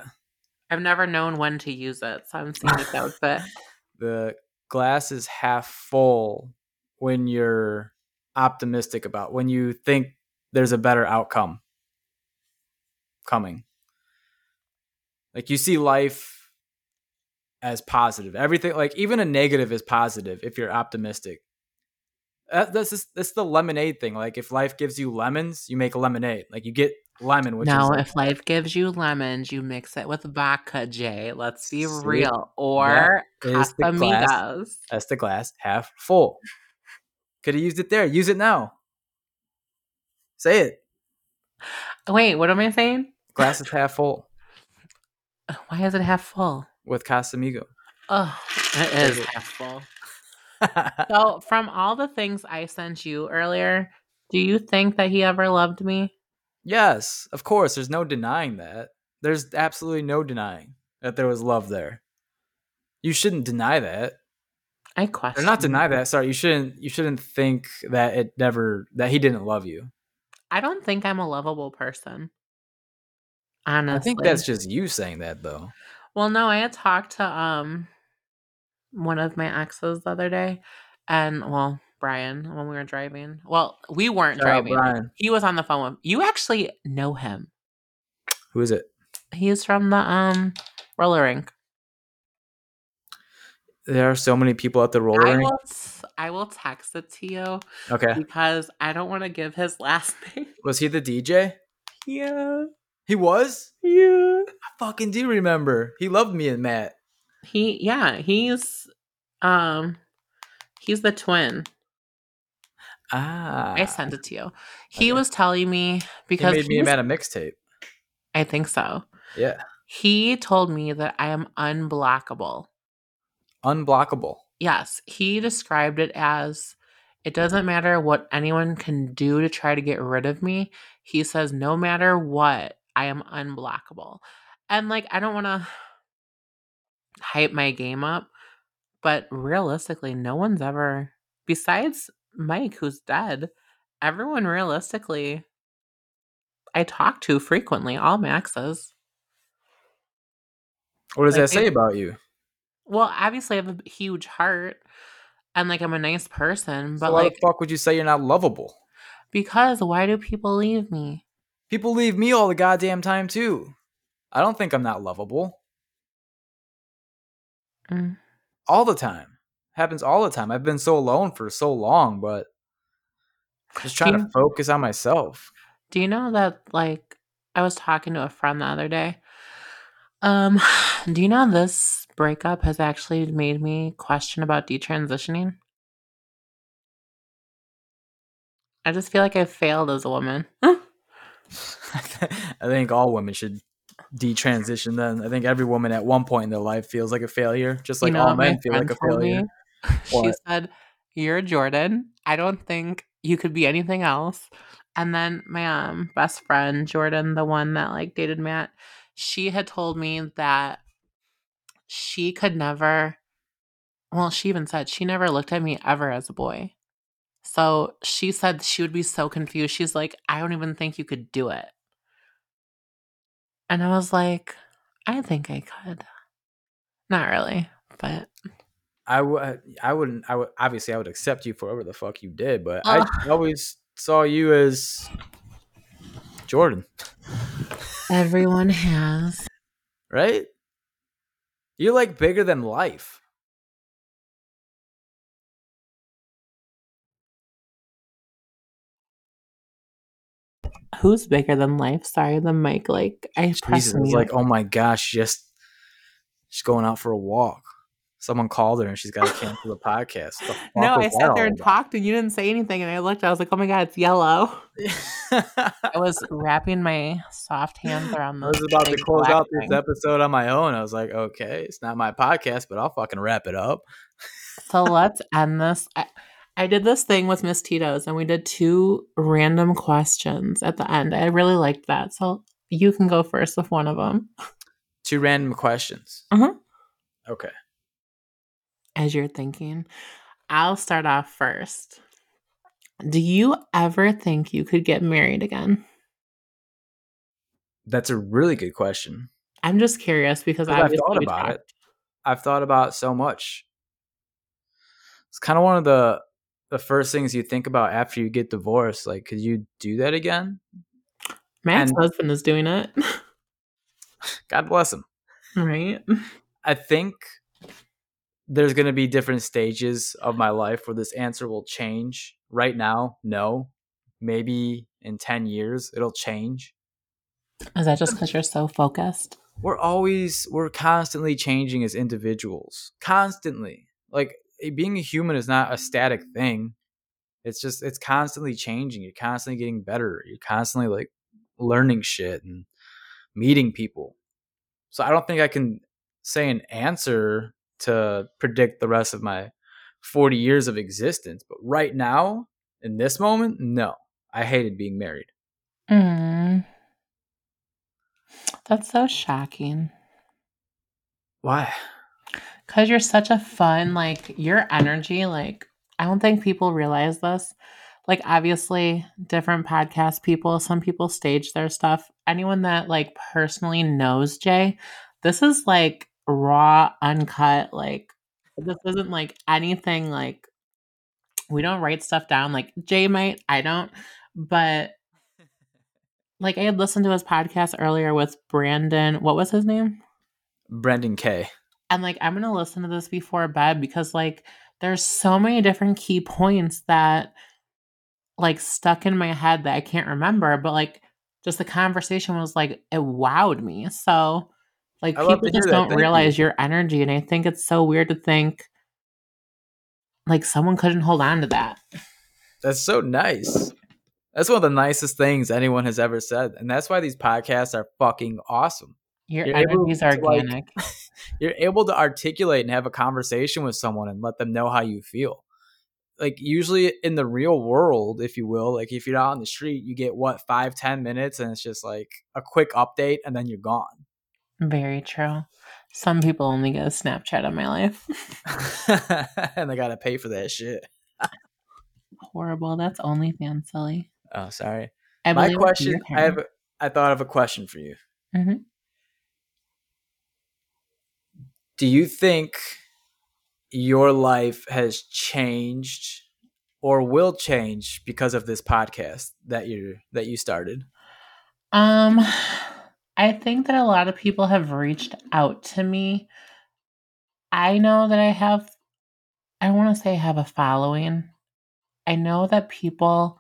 Speaker 1: I've never known when to use it, so I'm seeing if that would fit.
Speaker 2: the glass is half full when you're optimistic about when you think there's a better outcome coming like you see life as positive everything like even a negative is positive if you're optimistic Uh, that, that's just, that's the lemonade thing like if life gives you lemons you make lemonade like you get lemon which
Speaker 1: now,
Speaker 2: is like,
Speaker 1: if life gives you lemons, you mix it with vodka, Jay. Let's be
Speaker 2: See?
Speaker 1: real. Or
Speaker 2: the glass.
Speaker 1: Casamigos.
Speaker 2: that's the glass half full could have used it there use it now say it
Speaker 1: Wait, what am I saying?
Speaker 2: glass is half full
Speaker 1: Why is it half full?
Speaker 2: with Casamigo.
Speaker 1: Oh, it is half full. So, from all the things I sent you earlier, do you think that he ever loved me?
Speaker 2: yes, of course. There's no denying that. There's absolutely no denying that there was love there. You shouldn't deny that.
Speaker 1: I
Speaker 2: Or
Speaker 1: question.
Speaker 2: not deny that. Sorry, you shouldn't. You shouldn't think that it never that he didn't love you.
Speaker 1: I don't think I'm a lovable person. Honestly,
Speaker 2: I think that's just you saying that, though.
Speaker 1: Well, no, I had talked to um one of my exes the other day, and well, Brian when we were driving. Well, we weren't
Speaker 2: Shout
Speaker 1: driving.
Speaker 2: Brian.
Speaker 1: He was on the phone with. You actually know him.
Speaker 2: Who is it?
Speaker 1: He's from the um roller rink.
Speaker 2: There are so many people at the roller
Speaker 1: I
Speaker 2: rink.
Speaker 1: will. I will text it to you
Speaker 2: Okay.
Speaker 1: because I don't want to give his last name.
Speaker 2: Was he the DJ?
Speaker 1: Yeah,
Speaker 2: He was?
Speaker 1: yeah.
Speaker 2: I fucking do remember. He loved me and Matt.
Speaker 1: He yeah, he's um he's the twin.
Speaker 2: Ah.
Speaker 1: I sent it to you. He
Speaker 2: Okay.
Speaker 1: was telling me because He
Speaker 2: made me and a mixtape.
Speaker 1: I think so.
Speaker 2: Yeah.
Speaker 1: He told me that I am unblockable.
Speaker 2: Unblockable.
Speaker 1: Yes, he described it as it doesn't matter what anyone can do to try to get rid of me. He says no matter what, I am unblockable. And like I don't want to hype my game up, but realistically, no one's ever besides Mike who's dead, everyone realistically I talk to frequently, all Maxes.
Speaker 2: What does
Speaker 1: Like,
Speaker 2: that say
Speaker 1: it-
Speaker 2: about you?
Speaker 1: Well, obviously I have a huge heart and like I'm a nice person, but
Speaker 2: so why
Speaker 1: like
Speaker 2: the fuck would you say you're not lovable?
Speaker 1: because why do people leave me?
Speaker 2: People leave me all the goddamn time too. I don't think I'm not lovable.
Speaker 1: Mm.
Speaker 2: All the time. Happens all the time. I've been so alone for so long, but i just trying
Speaker 1: you-
Speaker 2: to focus on myself.
Speaker 1: Do you know that like I was talking to a friend the other day? Um, do you know this breakup has actually made me question about detransitioning? I just feel like I failed as a woman.
Speaker 2: I think all women should detransition then. I think every woman at one point in their life feels like a failure, just like
Speaker 1: You know
Speaker 2: all men feel like a failure.
Speaker 1: She said, You're Jorddann. I don't think you could be anything else. And then my um best friend, Jordan, the one that like dated Matt, she had told me that she could never well, she even said she never looked at me ever as a boy. So she said she would be so confused. She's like, I don't even think you could do it. And I was like, I think I could. Not really, but
Speaker 2: I would, uh, I wouldn't, I would obviously I would accept you for whatever the fuck you did, but
Speaker 1: Ugh.
Speaker 2: I always saw you as Jorddann,
Speaker 1: everyone has.
Speaker 2: right? You're like bigger than life.
Speaker 1: Who's bigger than life? Sorry, the mic. Like I pressed
Speaker 2: Jesus, it like, oh my gosh, just she's going out for a walk. Someone called her and she's got to cancel the podcast. The
Speaker 1: no, I sat there and talked, and you didn't say anything. And I looked. I was like, oh my god, it's yellow. I was wrapping my soft hands around
Speaker 2: I was about to close out this episode on my own. I was like, okay, it's not my podcast, but I'll fucking wrap it up.
Speaker 1: So let's end this. I, I did this thing with Miss Tito's, and we did two random questions at the end. I really liked that. So you can go first with one of them
Speaker 2: Two random questions.
Speaker 1: Uh-huh.
Speaker 2: Okay.
Speaker 1: as you're thinking. I'll start off first. Do you ever think you could get married again?
Speaker 2: That's a really good question.
Speaker 1: I'm just curious because
Speaker 2: I've thought about
Speaker 1: talked.
Speaker 2: it. I've thought about so much. It's kind of one of the the first things you think about after you get divorced. Like, could you do that again?
Speaker 1: Matt's
Speaker 2: And-
Speaker 1: ex-husband is doing it,
Speaker 2: God bless him.
Speaker 1: right?
Speaker 2: I think there's going to be different stages of my life where this answer will change. Right now, no. Maybe in 10 years, it'll change.
Speaker 1: Is that just because you're so focused?
Speaker 2: We're always, we're constantly changing as individuals. Constantly. Like, being a human is not a static thing. It's just, it's constantly changing. You're constantly getting better. You're constantly like learning shit and meeting people. So I don't think I can say an answer to predict the rest of my 40 years of existence. But right now, in this moment, no. I hated being married.
Speaker 1: Mm. That's so shocking.
Speaker 2: Why?
Speaker 1: Because you're such a fun, like, your energy, like, I don't think people realize this. Like, obviously, different podcast people, some people stage their stuff. Anyone that, like, personally knows Jay, This is like raw, uncut. Like this isn't like anything. Like we don't write stuff down. Like Jay might, I don't. But like I had listened to his podcast earlier with Brandon. What was his name?
Speaker 2: Brandon K.
Speaker 1: And like I'm gonna listen to this before bed because like there's so many different key points that like stuck in my head that I can't remember, but like just the conversation was like it wowed me. So like
Speaker 2: I
Speaker 1: people just don't
Speaker 2: Thank you.
Speaker 1: realize your energy and I think it's so weird to think like someone couldn't hold on to that.
Speaker 2: That's so nice. That's one of the nicest things anyone has ever said, and that's why these podcasts are fucking awesome.
Speaker 1: Your
Speaker 2: You're able
Speaker 1: energy is
Speaker 2: to, like. You're able to articulate and have a conversation with someone and let them know how you feel. Like usually in the real world, if you will, like if you're out on the street, you get what five, ten minutes, and it's just like a quick update, and then you're gone.
Speaker 1: Very true. Some people only get a Snapchat of my life.
Speaker 2: and they gotta pay for that shit.
Speaker 1: Horrible. That's OnlyFans silly.
Speaker 2: Oh, sorry.
Speaker 1: I
Speaker 2: My question. I have. I thought of a question for you.
Speaker 1: Mhm.
Speaker 2: Do you think your life has changed or will change because of this podcast that you that you started?
Speaker 1: Um, I think that a lot of people have reached out to me. I know that I have, I want to say I have a following. I know that people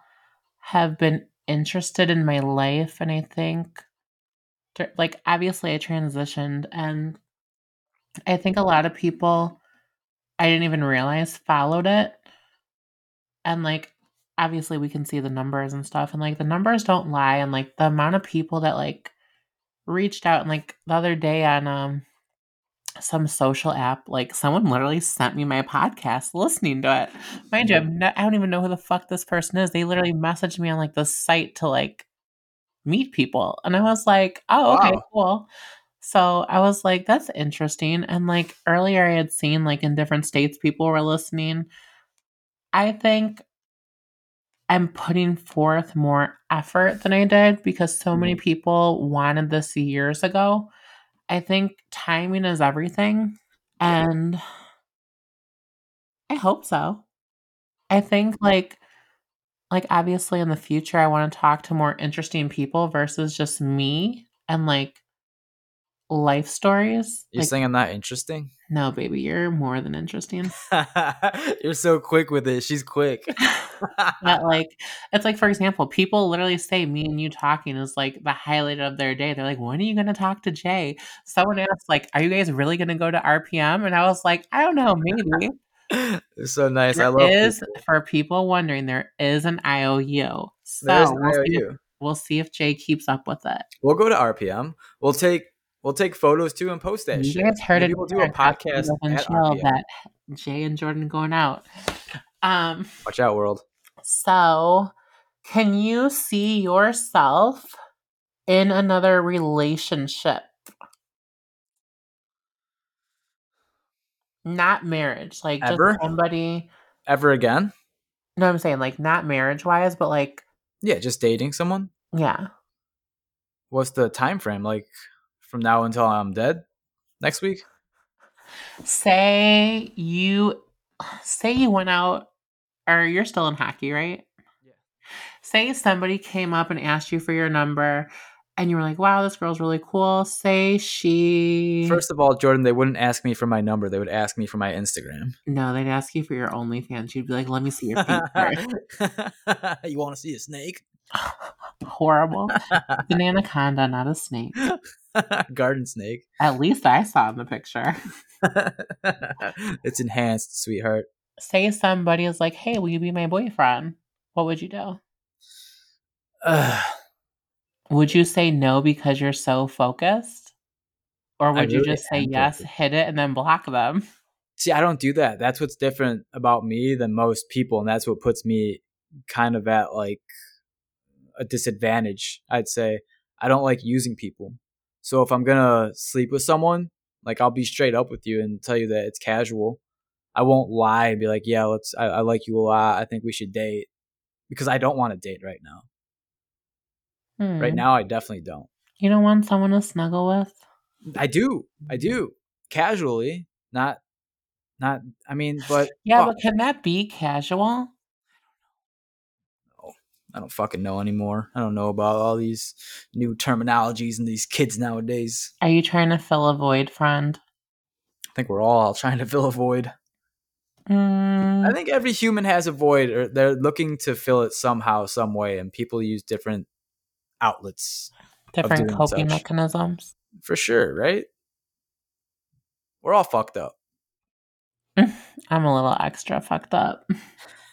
Speaker 1: have been interested in my life, and I think, like, obviously, I transitioned, and I think a lot of people I didn't even realize followed it. And, like, obviously, we can see the numbers and stuff, and, like, the numbers don't lie, and, like, the amount of people that, like, reached out, and, like, the other day on, um, some social app, like someone literally sent me my podcast listening to it. Mind you, I don't even know who the fuck this person is. They literally messaged me on like the site to like meet people. And I was like, oh, okay,
Speaker 2: Wow.
Speaker 1: cool. So I was like, that's interesting. And like earlier, I had seen like in different states, people were listening. I think I'm putting forth more effort than I did because so many mm-hmm. people wanted this years ago. I think timing is everything. And I hope so. I think like like obviously in the future I want to talk to more interesting people versus just me and like life stories.
Speaker 2: You're
Speaker 1: Like
Speaker 2: saying I'm not interesting?
Speaker 1: no baby, you're more than interesting.
Speaker 2: you're so quick with it. She's quick.
Speaker 1: But like it's like for example, people literally say me and you talking is like the highlight of their day. They're like, when are you gonna talk to Jay? Someone asked, like, are you guys really gonna go to RPM? And I was like, I don't know, maybe.
Speaker 2: it's so nice. I love
Speaker 1: is
Speaker 2: people.
Speaker 1: for people wondering, there is an IOU. So
Speaker 2: an
Speaker 1: we'll, see if,
Speaker 2: IOU.
Speaker 1: we'll see if Jay keeps up with it.
Speaker 2: We'll go to RPM. We'll take we'll take photos too and post that
Speaker 1: you
Speaker 2: shit.
Speaker 1: guys heard
Speaker 2: Maybe
Speaker 1: it
Speaker 2: we'll do a podcast
Speaker 1: and Chill that Jay and Jorddann going out. Um
Speaker 2: Watch out, world.
Speaker 1: So, can you see yourself in another relationship? Not marriage, like
Speaker 2: Ever?
Speaker 1: just somebody.
Speaker 2: Ever again?
Speaker 1: No, I'm saying like not marriage wise, but like
Speaker 2: Yeah, just dating someone.
Speaker 1: yeah.
Speaker 2: What's the time frame? Like from now until I'm dead? Next week?
Speaker 1: Say you, say you went out, or you're still in hockey, right?
Speaker 2: Yeah.
Speaker 1: Say somebody came up and asked you for your number, and you were like, "Wow, this girl's really cool." Say she
Speaker 2: First of all, Jorddann, they wouldn't ask me for my number. They would ask me for my Instagram.
Speaker 1: No, they'd ask you for your OnlyFans. You'd be like, "Let me see your feet."
Speaker 2: you want to see a snake?
Speaker 1: Horrible. It's an anaconda, not a snake.
Speaker 2: Garden snake.
Speaker 1: At least I saw in the picture.
Speaker 2: it's enhanced, sweetheart.
Speaker 1: Say somebody is like, "Hey, will you be my boyfriend?" What would you do?
Speaker 2: Ugh,
Speaker 1: Would you say no because you're so focused, or would you just say yes,
Speaker 2: focused.
Speaker 1: hit it, and then block them?
Speaker 2: See, I don't do that. That's what's different about me than most people, and that's what puts me kind of at like a disadvantage. I'd say I don't like using people. So if I'm gonna sleep with someone, like I'll be straight up with you and tell you that it's casual. I won't lie and be like, "Yeah, let's. I, I like you a lot. I think we should date," because I don't want to date right now. Right
Speaker 1: Hmm.
Speaker 2: now, I definitely don't.
Speaker 1: you don't want someone to snuggle with.
Speaker 2: I do. I do. Casually, not not I mean, but
Speaker 1: Yeah,
Speaker 2: fuck,
Speaker 1: but can that be casual?
Speaker 2: I don't fucking know anymore. I don't know about all these new terminologies and these kids nowadays.
Speaker 1: Are you trying to fill a void, friend?
Speaker 2: I think we're all trying to fill a void.
Speaker 1: Mm,
Speaker 2: I think every human has a void or they're looking to fill it somehow, some way, and people use different outlets
Speaker 1: different coping
Speaker 2: such.
Speaker 1: mechanisms.
Speaker 2: for sure, right? We're all fucked up.
Speaker 1: I'm a little extra fucked up.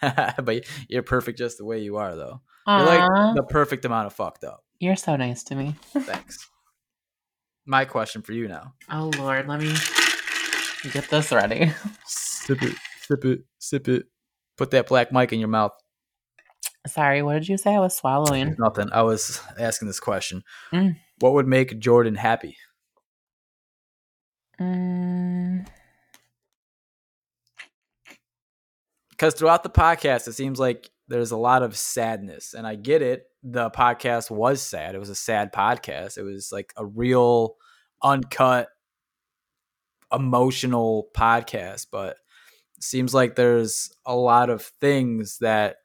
Speaker 2: but you're perfect just the way you are though.
Speaker 1: Aw,
Speaker 2: You're like the perfect amount of fucked up.
Speaker 1: you're so nice to me.
Speaker 2: Thanks. My question for you now.
Speaker 1: Oh Lord, let me get this ready.
Speaker 2: Sip it, sip it, sip it. Put that black mic in your mouth.
Speaker 1: Sorry, what did you say? I was swallowing.
Speaker 2: Nothing. I was asking this question.
Speaker 1: Mm.
Speaker 2: What would make Jorddann happy?
Speaker 1: Mm,
Speaker 2: Because throughout the podcast, it seems like there's a lot of sadness, and I get it. The podcast was sad. It was a sad podcast. It was like a real, uncut, emotional podcast. But seems like there's a lot of things that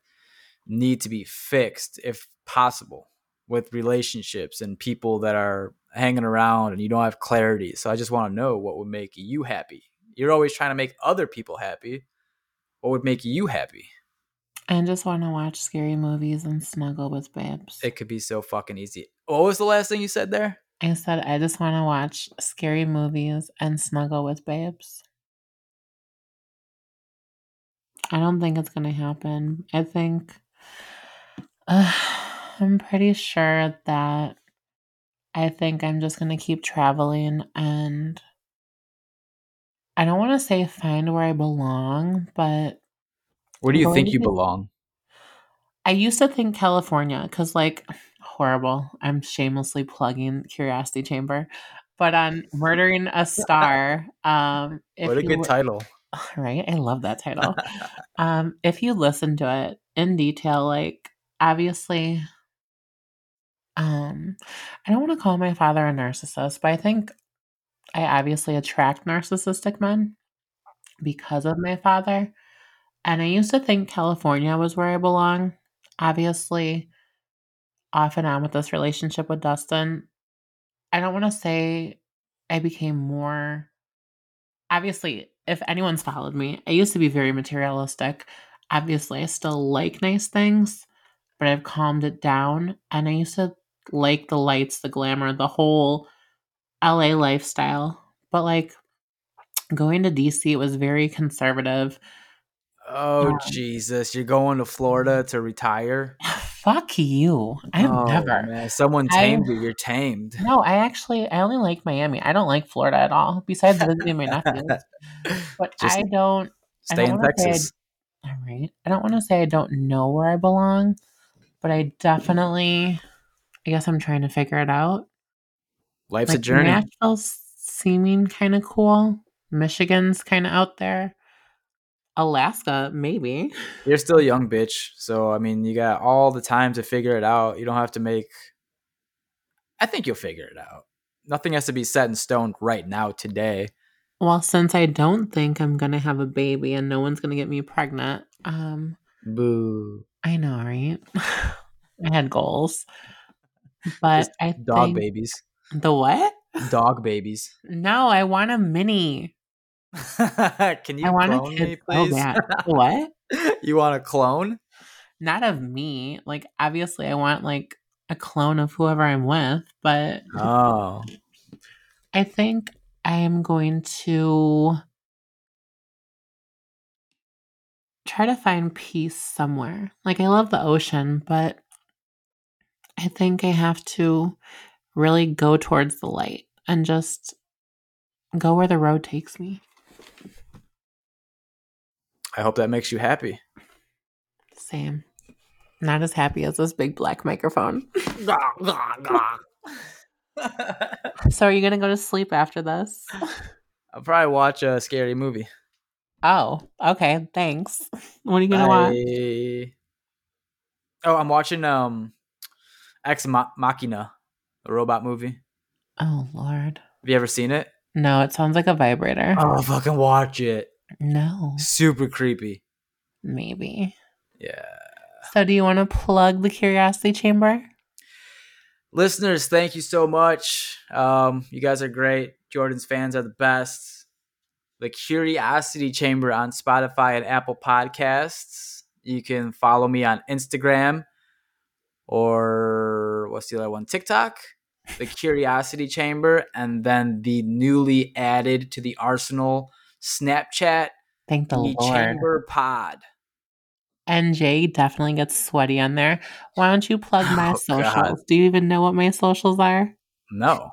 Speaker 2: need to be fixed, if possible, with relationships and people that are hanging around, and you don't have clarity. So I just want to know what would make you happy. You're always trying to make other people happy. What would make you happy?
Speaker 1: I just want to watch scary movies and snuggle with babes.
Speaker 2: It could be so fucking easy. What was the last thing you said there?
Speaker 1: I said I just want to watch scary movies and snuggle with babes. I don't think it's gonna happen. I think uh, I'm pretty sure that I think I'm just gonna keep traveling and I don't want to say find where I belong, but
Speaker 2: Where do you think you belong?
Speaker 1: I used to think California because, like, horrible. I'm shamelessly plugging Curiosity Chamber, but on Murdering a Star, um, if
Speaker 2: What a good
Speaker 1: were-
Speaker 2: title.
Speaker 1: right? I love that title. um, if you listen to it in detail, like, obviously, um, I don't want to call my father a narcissist, but I think I obviously attract narcissistic men because of my father. And I used to think California was where I belong. Obviously, off and on with this relationship with Dustin, I don't want to say I became more. Obviously, if anyone's followed me, I used to be very materialistic. Obviously, I still like nice things, but I've calmed it down. And I used to like the lights, the glamour, the whole LA lifestyle. But like going to DC, it was very conservative.
Speaker 2: Oh
Speaker 1: Um,
Speaker 2: Jesus! You're going to Florida to retire?
Speaker 1: Fuck you. I've
Speaker 2: oh,
Speaker 1: never.
Speaker 2: Man. Someone
Speaker 1: I-
Speaker 2: tamed you. You're tamed.
Speaker 1: No, I actually I only like Miami. I don't like Florida at all. Besides visiting my nephews, but
Speaker 2: Just
Speaker 1: I don't. I
Speaker 2: Stay
Speaker 1: don't
Speaker 2: in
Speaker 1: say I-
Speaker 2: Texas.
Speaker 1: All right. I don't want to say I don't know where I belong, but I definitely. I guess I'm trying to figure it out.
Speaker 2: Life's a
Speaker 1: Like
Speaker 2: journey.
Speaker 1: Nashville's seeming kind of cool. Michigan's kind of out there. Alaska, maybe.
Speaker 2: You're still a young bitch, so I mean, you got all the time to figure it out. You don't have to make. I think you'll figure it out. Nothing has to be set in stone right now today.
Speaker 1: Well, since I don't think I'm gonna have a baby and no one's gonna get me pregnant, um,
Speaker 2: Boo.
Speaker 1: I know, right? I had goals, but
Speaker 2: Just
Speaker 1: I
Speaker 2: Dog babies.
Speaker 1: the what?
Speaker 2: Dog babies.
Speaker 1: No, I want a mini.
Speaker 2: Can you
Speaker 1: I want a
Speaker 2: clone
Speaker 1: kid
Speaker 2: me,
Speaker 1: so
Speaker 2: please?
Speaker 1: bad. what?
Speaker 2: you want a clone?
Speaker 1: Not of me. Like, obviously, I want like a clone of whoever I'm with, but
Speaker 2: Oh,
Speaker 1: I think I am going to try to find peace somewhere. Like, I love the ocean, but I think I have to really go towards the light and just go where the road takes me.
Speaker 2: I hope that makes you happy.
Speaker 1: Same. Not as happy as this big black microphone. So, are you going to go to sleep after this?
Speaker 2: I'll probably watch a scary movie.
Speaker 1: Oh, okay. Thanks. What are you going to watch?
Speaker 2: Oh, I'm watching um Ex Machina, the robot movie.
Speaker 1: Oh, Lord.
Speaker 2: Have you ever seen it?
Speaker 1: No, it sounds like a vibrator.
Speaker 2: Oh, fucking watch it.
Speaker 1: No,
Speaker 2: Super creepy.
Speaker 1: maybe.
Speaker 2: Yeah.
Speaker 1: So, do you want to plug the Curiosity Chamber?
Speaker 2: Listeners, thank you so much. Um, you guys are great. Jorddann's fans are the best. The Curiosity Chamber on Spotify and Apple Podcasts. You can follow me on Instagram or what's the other one? TikTok. The Curiosity Chamber, and then the newly added to the Arsenal Snapchat,
Speaker 1: Thank the Lord.
Speaker 2: Chamber Pod.
Speaker 1: NJ definitely gets sweaty on there. Why don't you plug my
Speaker 2: Oh,
Speaker 1: socials?
Speaker 2: God.
Speaker 1: Do you even know what my socials are?
Speaker 2: No,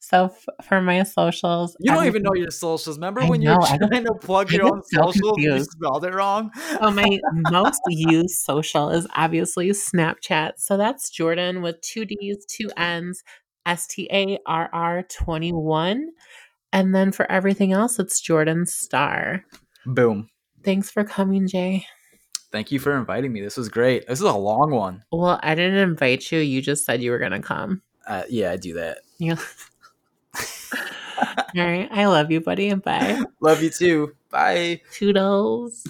Speaker 1: So f- for my socials,
Speaker 2: you don't
Speaker 1: I'm-
Speaker 2: even know your socials. Remember
Speaker 1: I
Speaker 2: when
Speaker 1: know,
Speaker 2: you were
Speaker 1: I get-
Speaker 2: trying to plug
Speaker 1: I
Speaker 2: your own
Speaker 1: so
Speaker 2: socials? You spelled it wrong.
Speaker 1: So my most used social is obviously Snapchat. So that's Jorddann with two D's, two N's, S T A R R 21. And then for everything else, it's Jorddann Starr.
Speaker 2: Boom.
Speaker 1: Thanks for coming, Jay.
Speaker 2: Thank you for inviting me. This was great. This is a long one.
Speaker 1: Well, I didn't invite you. You just said you were going to come.
Speaker 2: Uh, yeah, I do that.
Speaker 1: Yeah. All right. I love you, buddy. And bye.
Speaker 2: Love you too. Bye.
Speaker 1: Toodles.